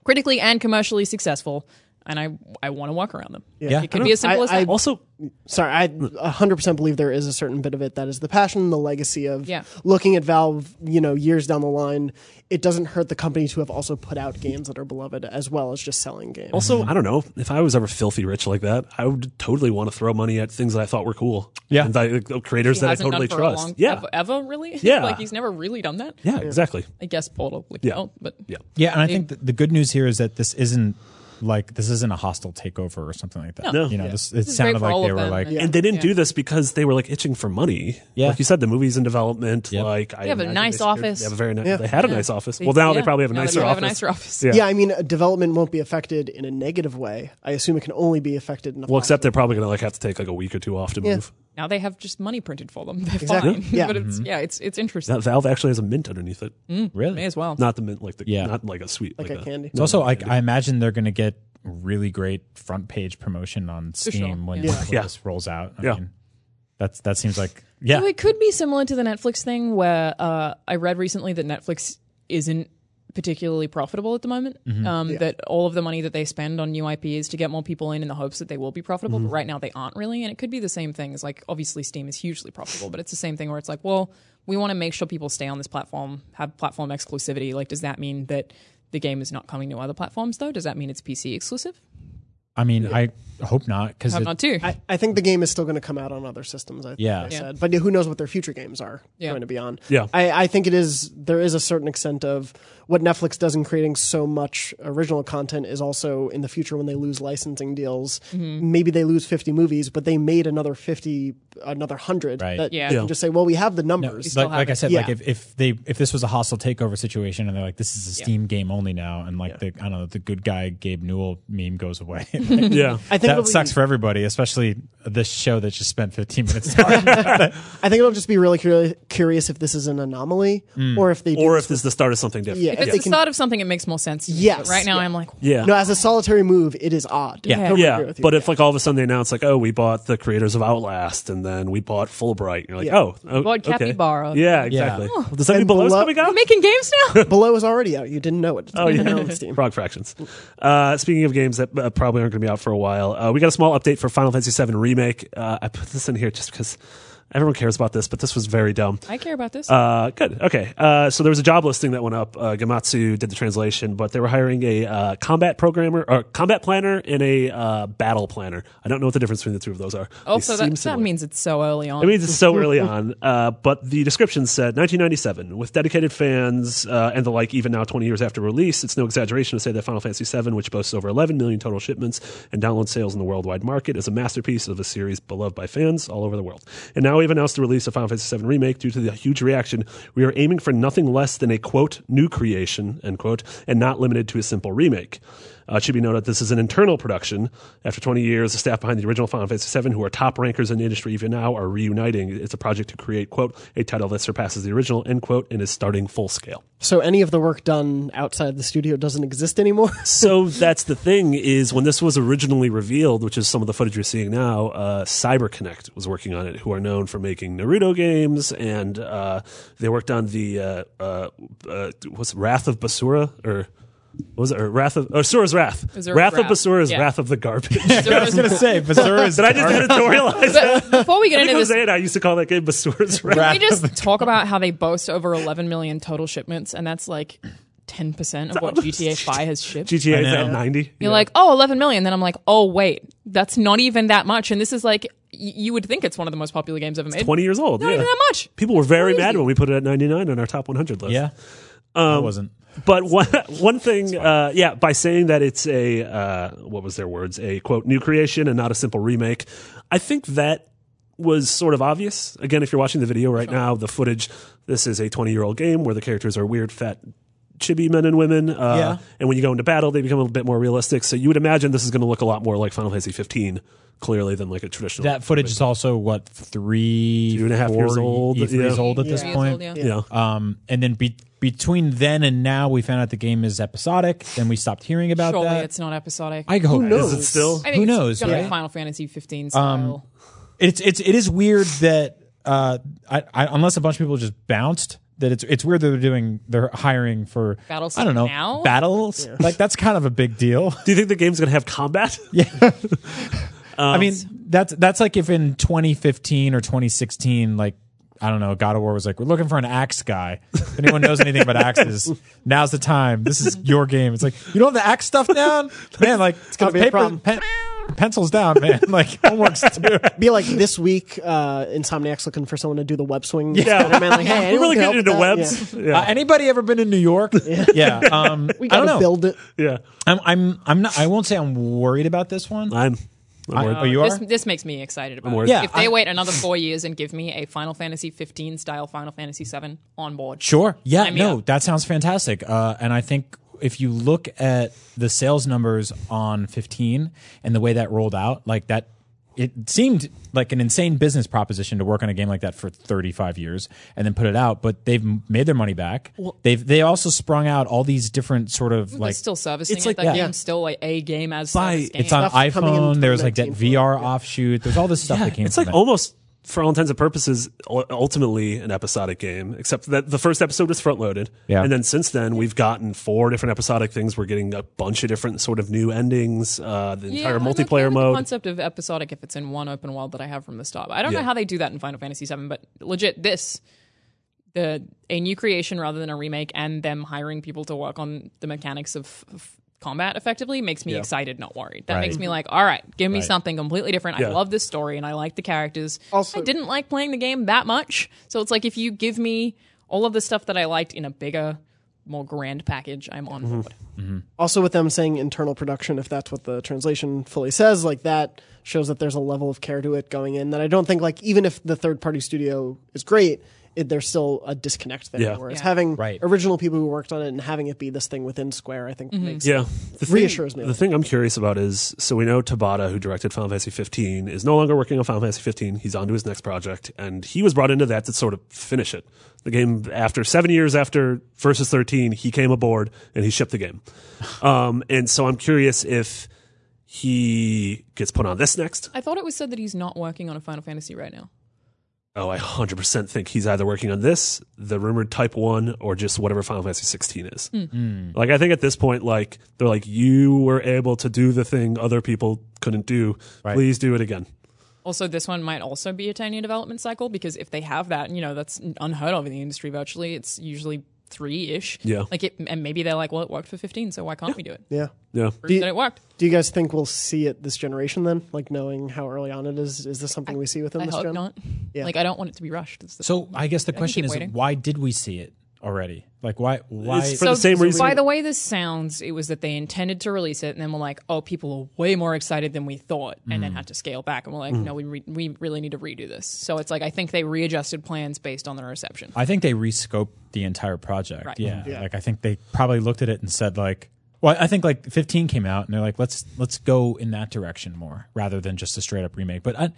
critically and commercially successful. And I I want to walk around them. Yeah. it could be as simple I- as that. I- Also, Sorry, I 100% believe there is a certain bit of it that is the passion, the legacy of Yeah. looking at Valve, you know, years down the line. It doesn't hurt the company to have also put out games that are beloved as well as just selling games. also, I don't know if I was ever filthy rich like that, I would totally want to throw money at things that I thought were cool. Yeah. and that, creators he that I hasn't totally done for a trust. long, yeah, ever, ever really. Yeah. like he's never really done that. yeah, exactly. I guess Portal. Like, Yeah. oh, but Yeah. Yeah, and I think the good news here is that this isn't like this isn't a hostile takeover or something like that. No. You know, Yeah. this it This sounded like they were them, like and- And they didn't Yeah. do this because they were like itching for money. Yeah. like you said, the movie's in development. Yep. Like I They have a nice they office. They have a very nice. Yeah. They had a nice office. Well, now they probably have a Now they nicer office. have a nicer office. Yeah. yeah, I mean, uh, development won't be affected in a negative way. I assume it can only be affected in a Well, except they're probably going to like have to take like a week or two off to Yeah. move. Now they have just money printed for them. They're Exactly. fine. Yeah. but it's yeah, it's it's interesting. That Valve actually has a mint underneath it, really. May as well. not the mint like the Yeah. not like a sweet like like, a candy. It's also like I imagine they're going to get really great front page promotion on sure, Steam when, yeah. when Yeah. this rolls out. I Yeah. mean, that's that seems like yeah. So it could be similar to the Netflix thing where uh, I read recently that Netflix isn't particularly profitable at the moment. Mm-hmm. Um, That all of the money that they spend on new IP is to get more people in in the hopes that they will be profitable. Mm-hmm. But right now they aren't really. And it could be the same thing as like obviously Steam is hugely profitable, but it's the same thing where it's like, well, we want to make sure people stay on this platform, have platform exclusivity. Like, does that mean that the game is not coming to other platforms though? Does that mean it's PC exclusive? I mean, I hope not because Have not too. I, I think the game is still going to come out on other systems. I, Yeah. I Yeah. said, but who knows what their future games are Yeah. going to be on? Yeah. I, I think it is. There is a certain extent of what Netflix does in creating so much original content is also in the future when they lose licensing deals. Mm-hmm. Maybe they lose fifty movies, but they made another fifty, another hundred. Right. That Yeah. you can just say, well, we have the No, numbers. still like, have like I said, Yeah. like if, if they if this was a hostile takeover situation and they're like this is a Steam game only now and like the I don't know the good guy Gabe Newell meme goes away, Yeah. I think it'll that be- sucks for everybody, especially this show that just spent 15 minutes talking. I think it'll just be really curi- curious if this is an anomaly or if they Or this if this is the start of something different. Yeah. if it's they the can- start of something, it makes more sense. to. Yes, But right now, yeah. I'm like, Yeah. No, as a solitary move, it is odd. Yeah. Totally yeah, agree with but if like all of a sudden they announce like, oh, we bought the creators of Outlast, and then we bought Fulbright, you're like, Yeah. oh, oh Bought okay. Capybara. Yeah, exactly. Does that mean And Below's Below- coming out? we're making games now. Below is already out. You didn't know it. Oh yeah, on Steam. Frog Fractions. Uh, speaking of games that uh, probably aren't going to be out for a while, uh, we got a small update for Final Fantasy VII Remake. Uh, I put this in here just because everyone cares about this, but this was very dumb. I care about this. Uh, good. Okay. Uh, so there was a job listing that went up. Uh, Gematsu did the translation, but they were hiring a uh, combat programmer or combat planner and a uh, battle planner. I don't know what the difference between the two of those are. Also, seem that, that means it's so early on. It means it's so early on, uh, but the description said 1997. With dedicated fans uh, and the like, even now 20 years after release, it's no exaggeration to say that Final Fantasy VII, which boasts over 11 million total shipments and download sales in the worldwide market, is a masterpiece of a series beloved by fans all over the world. And now we've announced the release of Final Fantasy VII Remake due to the huge reaction. We are aiming for nothing less than a quote new creation end quote, and not limited to a simple remake. Uh, it should be noted this is an internal production. After 20 years, the staff behind the original Final Fantasy VII, who are top rankers in the industry even now, are reuniting. It's a project to create, quote, a title that surpasses the original, end quote, and is starting full scale. So any of the work done outside the studio doesn't exist anymore. So that's the thing is when this was originally revealed, which is some of the footage you're seeing now, uh, CyberConnect was working on it, who are known for making Naruto games, and uh, they worked on the uh, uh, uh, what's Wrath of Basura or. What was it? Or Wrath of or Asura's Wrath. Asura's Wrath of Wrath. Basura's Yeah. Wrath of the Garbage. I was gonna say, Basura is Did I just editorialize that? Before we get I into think this, Jose and I used to call that game Basura's Wrath. can we just talk about how they boast over 11 million total shipments, and that's like 10% of what GTA 5 has shipped? GTA I is at 90. You're like, oh, 11 million. Then I'm like, oh, wait, that's not even that much. And this is like, y- you would think it's one of the most popular games ever made. 20 years old. Not yeah. even that much. People were very Crazy. mad when we put it at 99 on our top 100 list. yeah. Um, I wasn't. But one one thing, uh, yeah, by saying that it's a uh, what was their words, a quote new creation and not a simple remake, I think that was sort of obvious. Again, if you're watching the video right now, the footage, this is a 20 year old game where the characters are weird, fat. Chibi men and women, uh, Yeah. and when you go into battle, they become a bit more realistic. So you would imagine this is going to look a lot more like Final Fantasy 15, clearly, than like a traditional. That footage is also what three, Two and a half four years old, years yeah. old at this point. old, yeah. yeah. Um, and then be- between then and now, we found out the game is episodic. Then we stopped hearing about Surely that. it's not episodic. I hope knows? Is it still? I think who it's knows, gonna be right? Um, Final Fantasy 15 style. it's it's it is weird that uh, I, I, unless a bunch of people just bounced. That it's it's weird that they're doing they're hiring for Battles I don't know now? battles like that's kind of a big deal. Do you think the game's going to have combat? Yeah, um, I mean that's that's like if in 2015 or 2016 like I don't know God of War was like we're looking for an axe guy. If anyone knows anything about axes, now's the time. This is your game. It's like you don't have the axe stuff down, man. Like it's gonna got be a paper, problem. pen, pencils down, man. Like homework's too. Be like this week, uh, Insomniac's looking for someone to do the web swing. Yeah. Spider-Man, like, hey, We're anyone really can getting into webs. Yeah. Yeah. Uh, anybody ever been in New York? Yeah. Um, We I don't gotta know. build it. yeah. I'm I'm I'm not. I won't say I'm worried about this one. I'm. I'm worried. oh, you are. This, this makes me excited about it. Yeah, if they I- wait another four years and give me a Final Fantasy 15 style Final Fantasy 7 on board. Sure. Yeah. Sign me no, up. that sounds fantastic. Uh, and I think if you look at the sales numbers on 15 and the way that rolled out, like that, it seemed like an insane business proposition to work on a game like that for 35 years and then put it out. But they've made their money back. they've they also sprung out all these different sort of Like, like. still servicing it's it. like- that yeah. game's still like a game as By- game. It's on Stuff coming in iPhone. There's like that 2019 VR offshoot. There's all this stuff that came. Out. It's from like it. almost, for all intents and purposes, ultimately an episodic game, except that the first episode was front loaded. Yeah. And then since then, we've gotten four different episodic things. We're getting a bunch of different sort of new endings, uh, the Yeah, entire I'm okay multiplayer with The mode. concept of episodic if it's in one open world that I have from the start. I don't Yeah. know how they do that in Final Fantasy VII, but legit, this the a new creation rather than a remake, and them hiring people to work on the mechanics of, of combat effectively makes me Yeah. excited, not worried. That Right. makes me like, all right, give me Right. something completely different. Yeah. I love this story and I like the characters. Also- I didn't like playing the game that much. So it's like if you give me all of the stuff that I liked in a bigger, more grand package, I'm on board. Mm-hmm. Mm-hmm. Also, with them saying internal production, if that's what the translation fully says, like that shows that there's a level of care to it going in that I don't think, like, even if the third party studio is great, it, there's still a disconnect there. Yeah. Whereas Yeah. having Right. original people who worked on it and having it be this thing within Square, I think makes Yeah, the thing, Reassures me. The thing I'm curious about is so we know Tabata, who directed Final Fantasy 15, is no longer working on Final Fantasy 15. He's on to his next project, and he was brought into that to sort of finish it. The game after seven years after Versus 13, he came aboard and he shipped the game. Um, and so I'm curious if he gets put on this next. I thought it was said that he's not working on a Final Fantasy right now. Oh, I 100% think he's either working on this, the rumored Type 1, or just whatever Final Fantasy 16 is. Hmm. Hmm. Like, I think at this point, like, they're like, you were able to do the thing other people couldn't do. Right. Please do it again. Also, this one might also be a 10 year development cycle because if they have that, you know, that's unheard of in the industry virtually. It's usually three ish. Yeah. Like it, and maybe they're like, well, it worked for 15, so why can't we do it? Yeah. Yeah. Prove Do you- that it worked. Do you guys think we'll see it this generation then? Like knowing how early on it is, is this something we see within I this hope gen? not. Yeah. Like, I don't want it to be rushed. It's the So I guess the can question keep is, waiting. why did we see it already? Like, why? Why? It's for the same reason- By the way this sounds, it was that they intended to release it, and then we're like, oh, people are way more excited than we thought, and Mm. then had to scale back, and we're like, no, we re- we really need to redo this. So it's like I think they readjusted plans based on the reception. I think they rescoped the entire project. Right. Yeah. Yeah. Like I think they probably looked at it and said like, well, I think like 15 came out and they're like, let's let's go in that direction more rather than just a straight up remake. But I,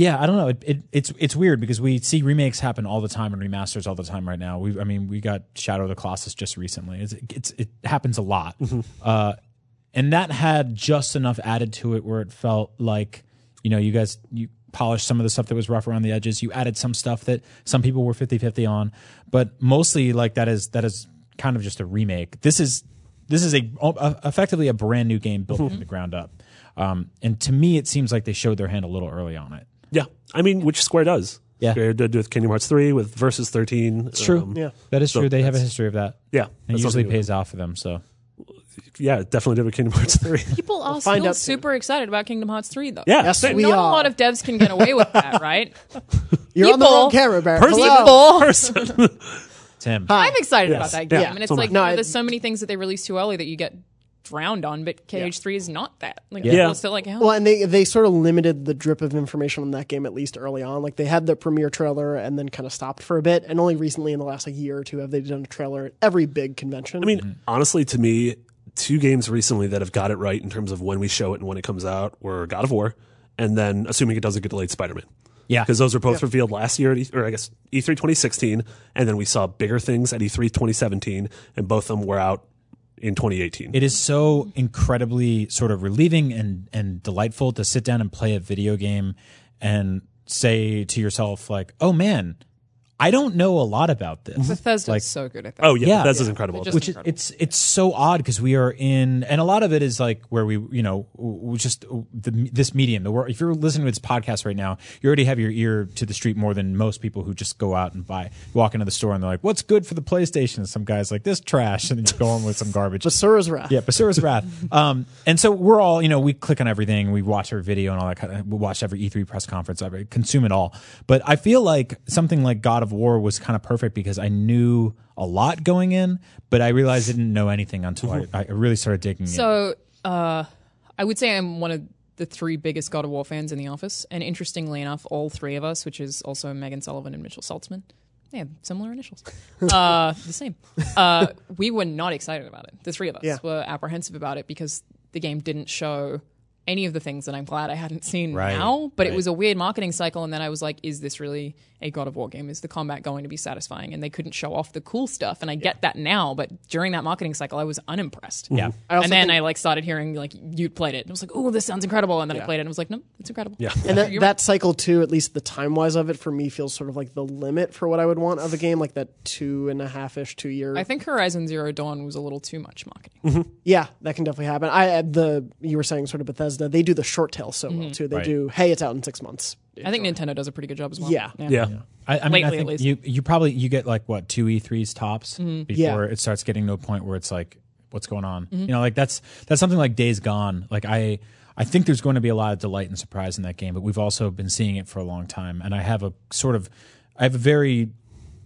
yeah, I don't know. It, it, it's it's weird because we see remakes happen all the time and remasters all the time right now. We I mean we got Shadow of the Colossus just recently. It's, it's it happens a lot. Uh, and that had just enough added to it where it felt like you know you guys you polished some of the stuff that was rough around the edges you added some stuff that some people were 50-50 on but mostly like that is that is kind of just a remake this is this is a, a effectively a brand new game built from the ground up um, and to me it seems like they showed their hand a little early on it Yeah. I mean, which Square does. Yeah. Square did with Kingdom Hearts 3, with Versus 13. it's true Um, Yeah. that is so true they have a history of that yeah. and it usually pays off for them so Yeah, it definitely did with Kingdom Hearts 3. People are find still out soon. super excited about Kingdom Hearts 3, though. yeah. Yes, same. we Not are. a lot of devs can get away with that, right? You're on the People- wrong camera, Barrett. Person- Hello. Person. tim I'm excited Yes. about that game, Yeah, and it's so like No, you know, there's so many things that they release too early that you get drowned on, but KH3 is not that. Like, Yeah. people are still like, hell, Well, and they they sort of limited the drip of information on that game at least early on. Like they had the premiere trailer and then kind of stopped for a bit. And only recently, in the last like year or two, have they done a trailer at every big convention. I mean, honestly, to me, two games recently that have got it right in terms of when we show it and when it comes out were God of War, and then assuming it doesn't get delayed, Spider Man. yeah Because those were both revealed last year, at E- or I guess E3 2016, and then we saw bigger things at E E3 2017, and both of them were out in 2018. It is so incredibly sort of relieving and and delightful to sit down and play a video game and say to yourself like, "Oh man, I don't know a lot about this." Bethesda's like- so good at that. oh yeah, Yeah. Bethesda's incredible. Which is, incredible. it's it's so odd because we are in and a lot of it is like where we you know we just the, this medium the world if you're listening to this podcast right now you already have your ear to the street more than most people who just go out and buy walk into the store and they're like what's good for the PlayStation and some guys like this trash and then you go on with some garbage Basura's Wrath. yeah, Basura's Wrath. Um, and so we're all, you know, we click on everything, we watch every video and all that kind of, we watch every E3 press conference, I consume it all. But I feel like something like God of War was kind of perfect because I knew a lot going in, but I realized I didn't know anything until I, I really started digging in. So, uh, I would say I'm one of the three biggest God of War fans in the office, and interestingly enough, all three of us, which is also Megan Sullivan and Mitchell Saltzman, they have similar initials, uh, the same. Uh, we were not excited about it. The three of us Yeah. were apprehensive about it because the game didn't show any of the things that I'm glad I hadn't seen Right, now. But it was a weird marketing cycle, and then I was like, "Is this really a God of War game? Is the combat going to be satisfying?" And they couldn't show off the cool stuff, and I get that now. But during that marketing cycle, I was unimpressed. yeah. I also and then think- I like started hearing like you played it. And I was like, "Oh, this sounds incredible!" And then I played it and I was like, "No, it's incredible." Yeah. And that, You're- that cycle too, at least the time wise of it, for me feels sort of like the limit for what I would want of a game, like that two and a half ish, two year. I think Horizon Zero Dawn was a little too much marketing. yeah, that can definitely happen. I uh, the you were saying sort of Bethesda, they do the short tail so well too. They Right. do, hey, it's out in six months. I think Nintendo does a pretty good job as well. Yeah. yeah. I, I mean, Lately, I at think least. you you probably you get like what two E3s tops before Yeah. it starts getting to a point where it's like what's going on. Mm-hmm. You know, like that's that's something like Days Gone. Like I I think there's going to be a lot of delight and surprise in that game, but we've also been seeing it for a long time, and I have a sort of I have a very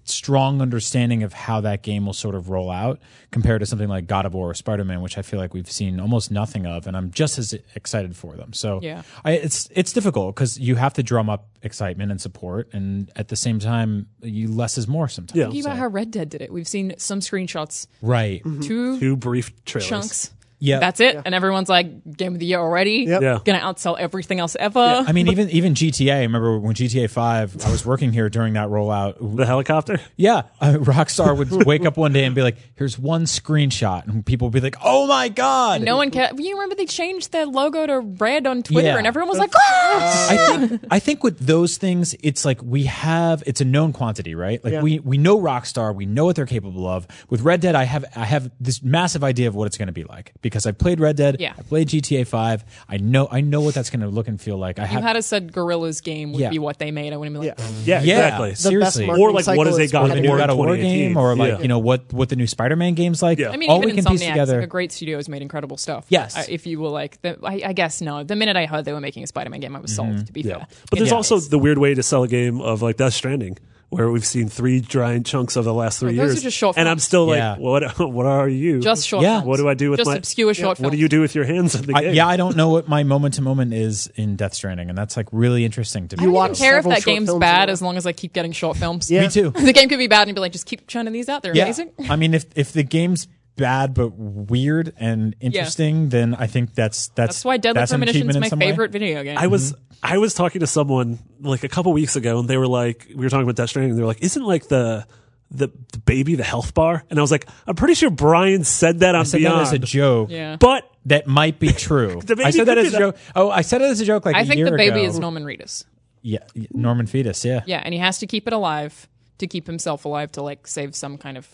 strong understanding of how that game will sort of roll out compared to something like God of War or Spider Man, which I feel like we've seen almost nothing of, and I'm just as excited for them. So Yeah. I, it's it's difficult because you have to drum up excitement and support, and at the same time, you less is more sometimes. Yeah. Think about how Red Dead did it. We've seen some screenshots, Right. Mm-hmm. two Two brief trailers. chunks. Yeah. That's it, and everyone's like, "Game of the year already." Yep. Yeah. Gonna outsell everything else ever. I mean, even even GTA. I remember when GTA Five. I was working here during that rollout. The helicopter? Yeah, uh, Rockstar would wake up one day and be like, "Here's one screenshot," and people would be like, "Oh my god!" no one cared. You remember they changed their logo to red on Twitter, Yeah. and everyone was like, "Ah!" I think I think with those things, it's like we have it's a known quantity, right? Like Yeah. we we know Rockstar, we know what they're capable of. With Red Dead, I have I have this massive idea of what it's going to be like because I've played Red Dead, Yeah. I played GTA Five. I know I know what that's going to look and feel like. I You have had us said Guerrilla's game would Yeah. be what they made. I wouldn't be like, Yeah. Yeah, yeah, exactly. The seriously. Or like, cycle what is a is God or of the new War God of War game, or like Yeah. you know what what the new Spider-Man games like. Yeah. I mean, all even we can piece Insomniac's together. like a great studio has made incredible stuff. Yes. I, if you will like, the, I, I guess no. The minute I heard they were making a Spider-Man game, I was Mm-hmm. sold. To be Yeah. fair, But there's also the weird way to sell a game of like Death Stranding, where we've seen three giant chunks over the last three Well, those years. are just short and I'm still like, Yeah. what what are you? just short. Yeah. films. What do I do with just my- obscure short what do films. you do with your hands in the I, game? yeah, I don't know what my moment to moment is in Death Stranding, and that's like really interesting to me. I don't even watch care if several that short game's films bad in a as long as I keep getting short films. Yeah. Me too. the game could be bad and you'd be like, just keep churning these out. They're amazing. I mean, if if the game's bad but weird and interesting, then I think that's that's That's why Deadly that's Premonition is my some way. favorite video game. I was I was talking to someone like a couple weeks ago, and they were like, we were talking about Death Stranding. And they were like, isn't like the the, the baby the health bar? And I was like, I'm pretty sure Brian said that on I said Beyond, that as a joke. Yeah. but That might be true. I said that as be a joke. Oh, I said it as a joke like I a think year the baby ago. is Norman Reedus. Yeah, Norman Fetus. Yeah, Yeah, and he has to keep it alive to keep himself alive to like save some kind of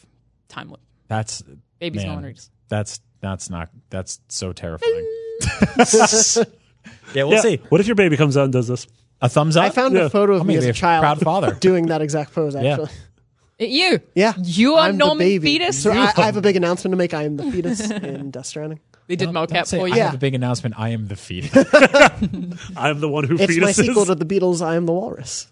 time limit. that's Baby's man, Norman Reedus. That's that's not that's so terrifying. yeah, we'll yeah, see. what if your baby comes out and does this? A thumbs up. I found Yeah. a photo of I'm me gonna as be a child proud father. doing that exact pose. Actually, It, you. yeah, You are I'm the Norman baby. Fetus? So I, I have a big announcement to make. I am the fetus in Death Stranding. They did Don't- mocap say, for you. I Yeah. have a big announcement. I am the fetus. I'm the one who It's my sequel to the Beatles. I am the Walrus.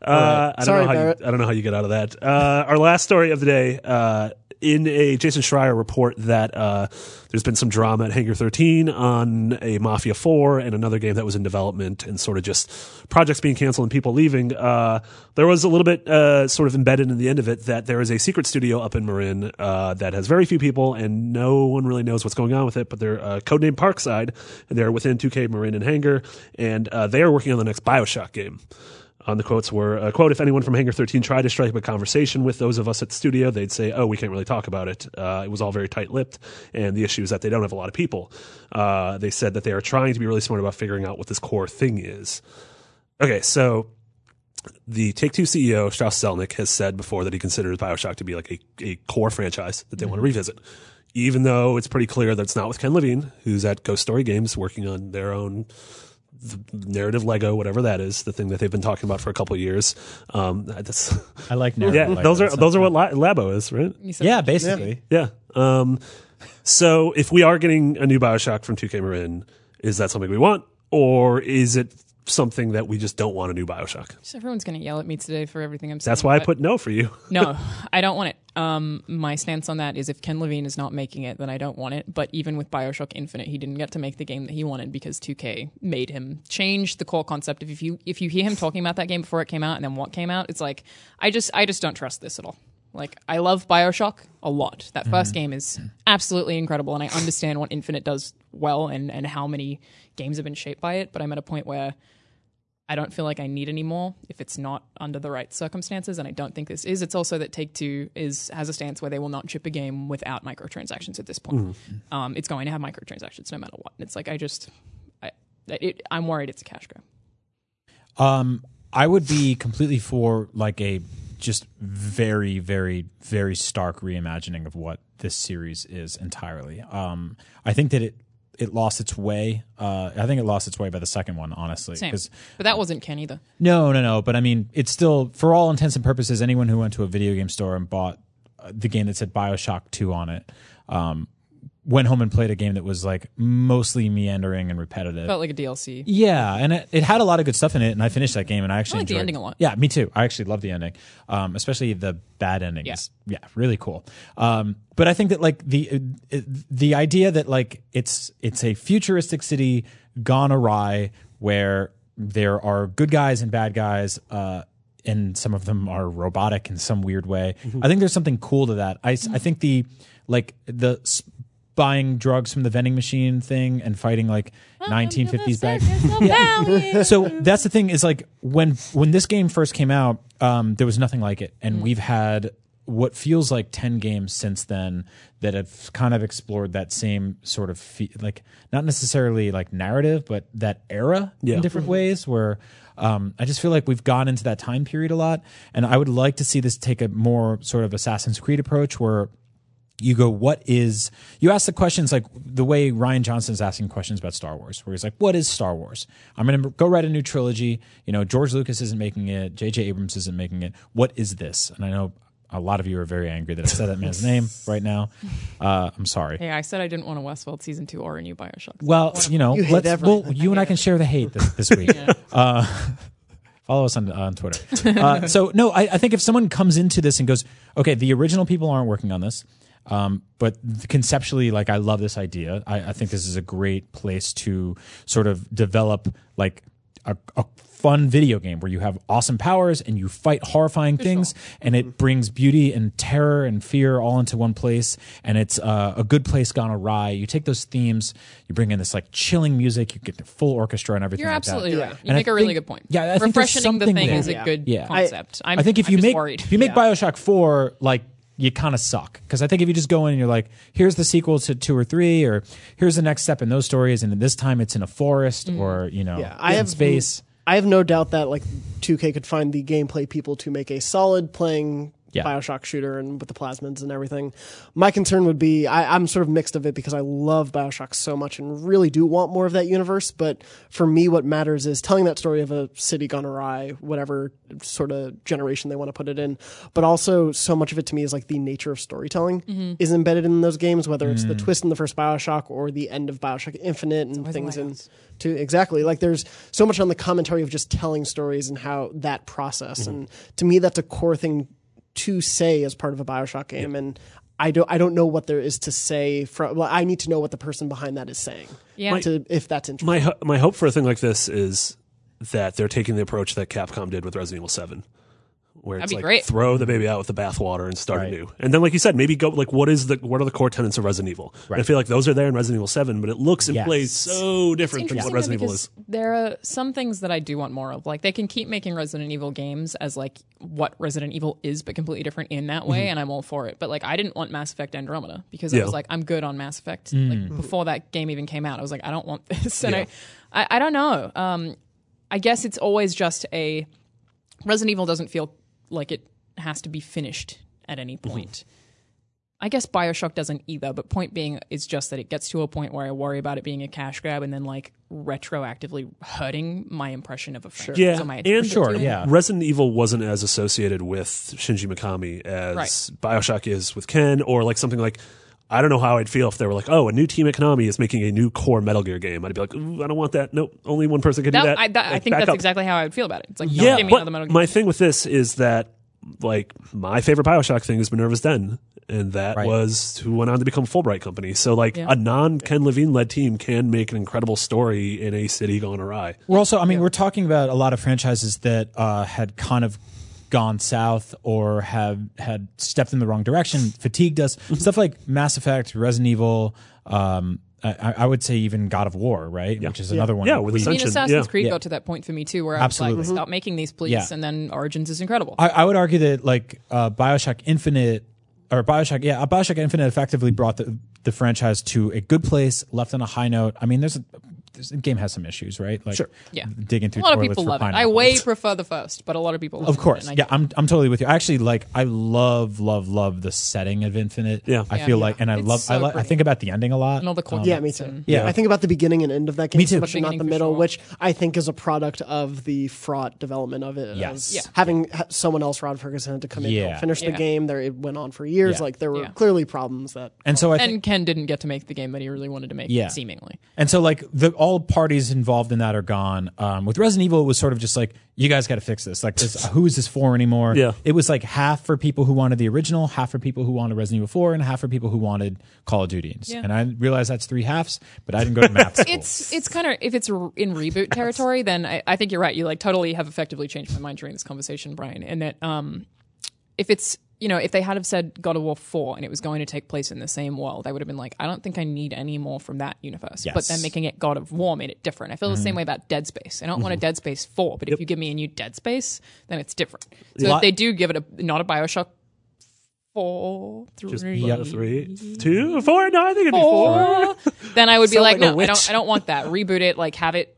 Uh, I don't Sorry, know how you, I don't know how you get out of that. Uh, our last story of the day, uh, in a Jason Schreier report that uh, there's been some drama at Hangar 13 on a Mafia 4 and another game that was in development and sort of just projects being canceled and people leaving. Uh, there was a little bit uh, sort of embedded in the end of it that there is a secret studio up in Marin uh, that has very few people and no one really knows what's going on with it, but they're uh, codenamed Parkside and they're within 2K Marin and Hangar and uh, they are working on the next Bioshock game on the quotes were uh, quote if anyone from hangar 13 tried to strike up a conversation with those of us at the studio they'd say oh we can't really talk about it uh, it was all very tight-lipped and the issue is that they don't have a lot of people. Uh, they said that they are trying to be really smart about figuring out what this core thing is. Okay so the Take Two CEO Strauss Zelnick has said before that he considers Bioshock to be like a, a core franchise that they want to revisit, even though it's pretty clear that it's not with Ken Levine, who's at Ghost Story Games working on their own narrative Lego, whatever that is, the thing that they've been talking about for a couple of years. Um, that's I like narrative. yeah, like those are those are what La- Labo is, right? Yeah, basically. Yeah. Um, so if we are getting a new Bioshock from 2K Marin, is that something we want, or is it something that we just don't want a new Bioshock? Just everyone's going to yell at me today for everything I'm saying. That's why I put no for you. no, I don't want it. Um, my stance on that is if Ken Levine is not making it, then I don't want it. But even with Bioshock Infinite, he didn't get to make the game that he wanted because 2K made him change the core concept. If you if you hear him talking about that game before it came out and then what came out, it's like I just I just don't trust this at all. Like I love Bioshock a lot. That 1st game is absolutely incredible, and I understand what Infinite does well and and how many games have been shaped by it. But I'm at a point where I don't feel like I need any more if it's not under the right circumstances, and I don't think this is. It's also that Take Two is has a stance where they will not ship a game without microtransactions at this point. Um, it's going to have microtransactions no matter what. And it's like I just, I, it, I'm worried it's a cash grab. Um, I would be completely for like a just very, very, very stark reimagining of what this series is entirely. Um, I think that it it lost its way. Uh, I think it lost its way by the second one, honestly. Same, but that wasn't Ken either. no, no, no. But I mean, it's still for all intents and purposes. Anyone who went to a video game store and bought the game that said Bioshock Two on it. Um, went home and played a game that was like mostly meandering and repetitive. Felt like a DLC. Yeah, and it, it had a lot of good stuff in it, and I finished that game, and I actually I like the enjoyed- ending a lot. Yeah, me too. I actually love the ending, um, especially the bad endings. Yeah, really cool. Um, but I think that like the uh, the idea that like it's it's a futuristic city gone awry where there are good guys and bad guys. Uh, and some of them are robotic in some weird way. I think there's something cool to that. I, I think the like the s- buying drugs from the vending machine thing and fighting like 1950s bag. so that's the thing is like when when this game first came out, um, there was nothing like it, and we've had what feels like 10 games since then that have kind of explored that same sort of fe- like not necessarily like narrative but that era Yeah. in different ways where um, I just feel like we've gone into that time period a lot, and I would like to see this take a more sort of Assassin's Creed approach where you go, what is, you ask the questions like the way Rian Johnson is asking questions about Star Wars, where he's like, what is Star Wars? I'm going to go write a new trilogy. You know, George Lucas isn't making it, J.J. Abrams isn't making it. What is this? And I know a lot of you are very angry that I said that man's name right now. Uh, I'm sorry. Hey, I said I didn't want a Westworld season two or a new Bioshock. Well, you know, You let's, well, everything. you and I can share the hate this, this week. uh, follow us on, on Twitter. Uh, so, no, I, I think if someone comes into this and goes, okay, the original people aren't working on this, um, but conceptually, like, I love this idea. I, I think this is a great place to sort of develop, like, a, a fun video game where you have awesome powers and you fight horrifying things and it brings beauty and terror and fear all into one place and it's uh, a good place gone awry you take those themes you bring in this like chilling music you get the full orchestra and everything You're like that. absolutely Yeah. right. You And make a really think- good point. yeah, I think refreshing the thing there. is a Yeah. good Yeah. concept. I, am I think if I'm you make worried. if you make Yeah. Bioshock four, like you kind of suck because I think if you just go in and you're like, here's the sequel to two or three, or here's the next step in those stories, and this time it's in a forest Mm. or you know, Yeah, I in have space. I have no doubt that like 2K could find the gameplay people to make a solid playing Yeah. Bioshock shooter and with the plasmids and everything. My concern would be I, I'm sort of mixed of it because I love Bioshock so much and really do want more of that universe. But for me, what matters is telling that story of a city gone awry, whatever sort of generation they want to put it in. But also, so much of it to me is like the nature of storytelling mm-hmm. is embedded in those games, whether it's the mm. twist in the first Bioshock or the end of Bioshock Infinite and things in to exactly like there's so much on the commentary of just telling stories and how that process mm-hmm. and to me that's a core thing to say as part of a bioshock game and i don't i don't know what there is to say from well i need to know what the person behind that is saying Yeah. to if that's interesting. My my hope for a thing like this is that they're taking the approach that Capcom did with Resident Evil Seven, where it's like great. throw the baby out with the bathwater and start Right. anew. And then, like you said, maybe go like what is the what are the core tenets of Resident Evil? And I feel like those are there in Resident Evil Seven, but it looks and Yes. plays so different from what Resident Evil is. there are some things that I do want more of. Like they can keep making Resident Evil games as like what Resident Evil is, but completely different in that way, and I'm all for it. But like I didn't want Mass Effect Andromeda because I was like, I'm good on Mass Effect. Like before that game even came out, I was like, I don't want this, and I, I, I don't know. Um, I guess it's always just a Resident Evil doesn't feel like it has to be finished at any mm-hmm. point. I guess Bioshock doesn't either, but point being is just that it gets to a point where I worry about it being a cash grab and then like retroactively hurting my impression of a franchise. Yeah, or my and attention Sure, yeah. Resident Evil wasn't as associated with Shinji Mikami as Right. Bioshock is with Ken, or like something like I don't know how I'd feel if they were like, oh, a new team at Konami is making a new core Metal Gear game. I'd be like, Ooh, I don't want that. Nope, only one person can That- do that. I, that- I think that's up. exactly how I would feel about it. It's like, yeah. give but Metal Gear. my thing with this is that like my favorite Bioshock thing is Minerva's Den, and that Right. was who went on to become Fulbright Company. So like Yeah. a non Ken Levine led team can make an incredible story in a city gone awry. We're also, I mean, we're talking about a lot of franchises that uh, had kind of gone south or have had stepped in the wrong direction, fatigued us. Mm-hmm. Stuff like Mass Effect, Resident Evil. Um, I, I would say even God of War, right? Which is another one. Yeah, that with we- I mean, Assassin's yeah. Creed Yeah. got to that point for me too, where I Absolutely. was like, stop making these, please. Yeah. And then Origins is incredible. I, I would argue that like uh, Bioshock Infinite or Bioshock, yeah, Bioshock Infinite effectively brought the the franchise to a good place, left on a high note. I mean, there's a, this game has some issues, right? Like Sure. Yeah. digging through A lot of people for love it. I way prefer the first, but a lot of people love Of course, and yeah. I'm I'm totally with you. I actually like I love love love the setting of Infinite. Yeah. I Yeah. feel like, and I It's love so I like I think about the ending a lot. and all the um, cool Yeah, me too. and- Yeah. I think about the beginning and end of that game, Me too. especially not the middle, sure. which I think is a product of the fraught development of it. Yes. as Yeah. Having ha- someone else, Rod Ferguson, had to come in Yeah. and finish the game. There, it went on for years. Like there were clearly problems that. and so I think And Ken didn't get to make the game that he really wanted to make, Yeah. seemingly. And so, like, the all parties involved in that are gone. Um, with Resident Evil, it was sort of just like, you guys got to fix this. Like, this, who is this for anymore? Yeah. It was like half for people who wanted the original, half for people who wanted Resident Evil 4, and half for people who wanted Call of Duty. Yeah. And I realize that's three halves, but I didn't go to math school. It's it's kind of if it's in reboot territory, then I, I think you're right. You like totally have effectively changed my mind during this conversation, Brian. And that um, if it's you know if they had have said God of War four and it was going to take place in the same world, I would have been like, I don't think I need any more from that universe. But then making it God of War made it different. I feel the same mm-hmm. way about Dead Space. I don't want a mm-hmm. Dead Space four, but if you give me a new Dead Space, then it's different. So if they do give it a not a Bioshock four, three, Just yeah, three, two, four. No, I think it'd be four, four. then I would be like, like no, I don't, I don't want that. Reboot it, like have it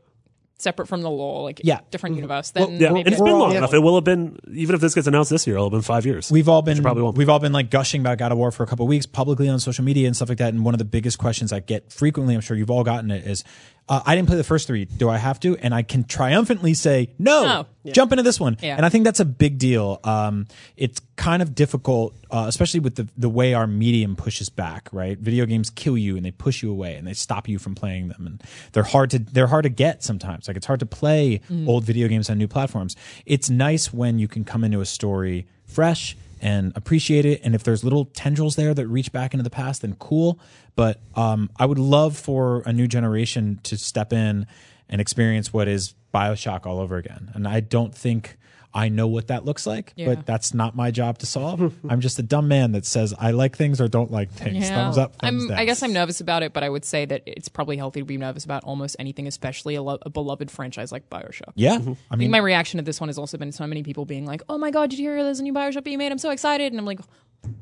separate from the law, like Yeah. different mm-hmm. universe. Then Yeah, maybe it's been long yeah. enough. It will have been even if this gets announced this year, it'll have been five years. We've all been probably won't. we've all been like gushing about God of War for a couple of weeks publicly on social media and stuff like that. And one of the biggest questions I get frequently, I'm sure you've all gotten it, is uh, I didn't play the first three. Do I have to? And I can triumphantly say no. No. Jump into this one. Yeah. And I think that's a big deal. Um, it's kind of difficult, uh, especially with the the way our medium pushes back. Right, video games kill you and they push you away and they stop you from playing them. And they're hard to they're hard to get sometimes. Like it's hard to play old video games on new platforms. It's nice when you can come into a story fresh and appreciate it. And if there's little tendrils there that reach back into the past, then cool. But um, I would love for a new generation to step in and experience what is Bioshock all over again. And I don't think I know what that looks like, Yeah. but that's not my job to solve. I'm just a dumb man that says I like things or don't like things. Yeah. Thumbs up, thumbs I'm, down. I guess I'm nervous about it, but I would say that it's probably healthy to be nervous about almost anything, especially a, lo- a beloved franchise like Bioshock. Yeah, I I mean, think my reaction to this one has also been so many people being like, "Oh my god, did you hear there's a new Bioshock being made? I'm so excited!" And I'm like,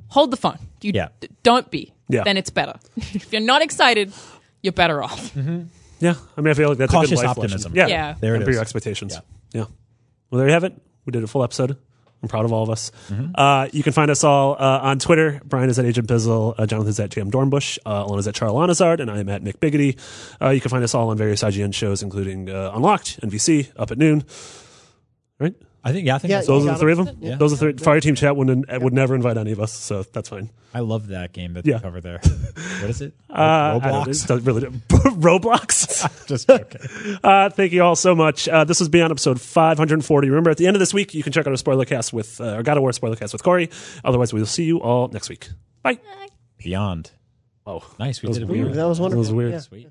"Hold the phone. You Yeah. d- don't be. Yeah. Then it's better. if you're not excited, you're better off." Yeah, I mean, I feel like that's a Cautious good life optimism. lesson. Yeah, Yeah. There it Temper your expectations. Yeah. Well, there you have it. We did a full episode. I'm proud of all of us. Mm-hmm. Uh, you can find us all uh, on Twitter. Brian is at Agent Bizzle. Uh, Jonathan's at Jam Dornbush. Uh, Alana's at Charalanahzard. And I am at Mick Biggity. Uh, you can find us all on various IGN shows, including uh, Unlocked, NVC, Up at Noon. Right? I think yeah, I think Yeah, Those are the got three of them? Yeah. Those are three. Fire Team Chat wouldn't, would never invite any of us, so that's fine. I love that game that Yeah. they cover there. What is it? Uh, I don't. Roblox. It really Roblox. Just okay. Uh, thank you all so much. Uh, this was Beyond episode 540. Remember, at the end of this week, you can check out our spoiler cast with, uh, our God of War spoiler cast with Corey. Otherwise, we will see you all next week. Bye. Beyond. Oh, Nice. We That was did it weird. weird. That was wonderful. That was weird. Yeah. Sweet.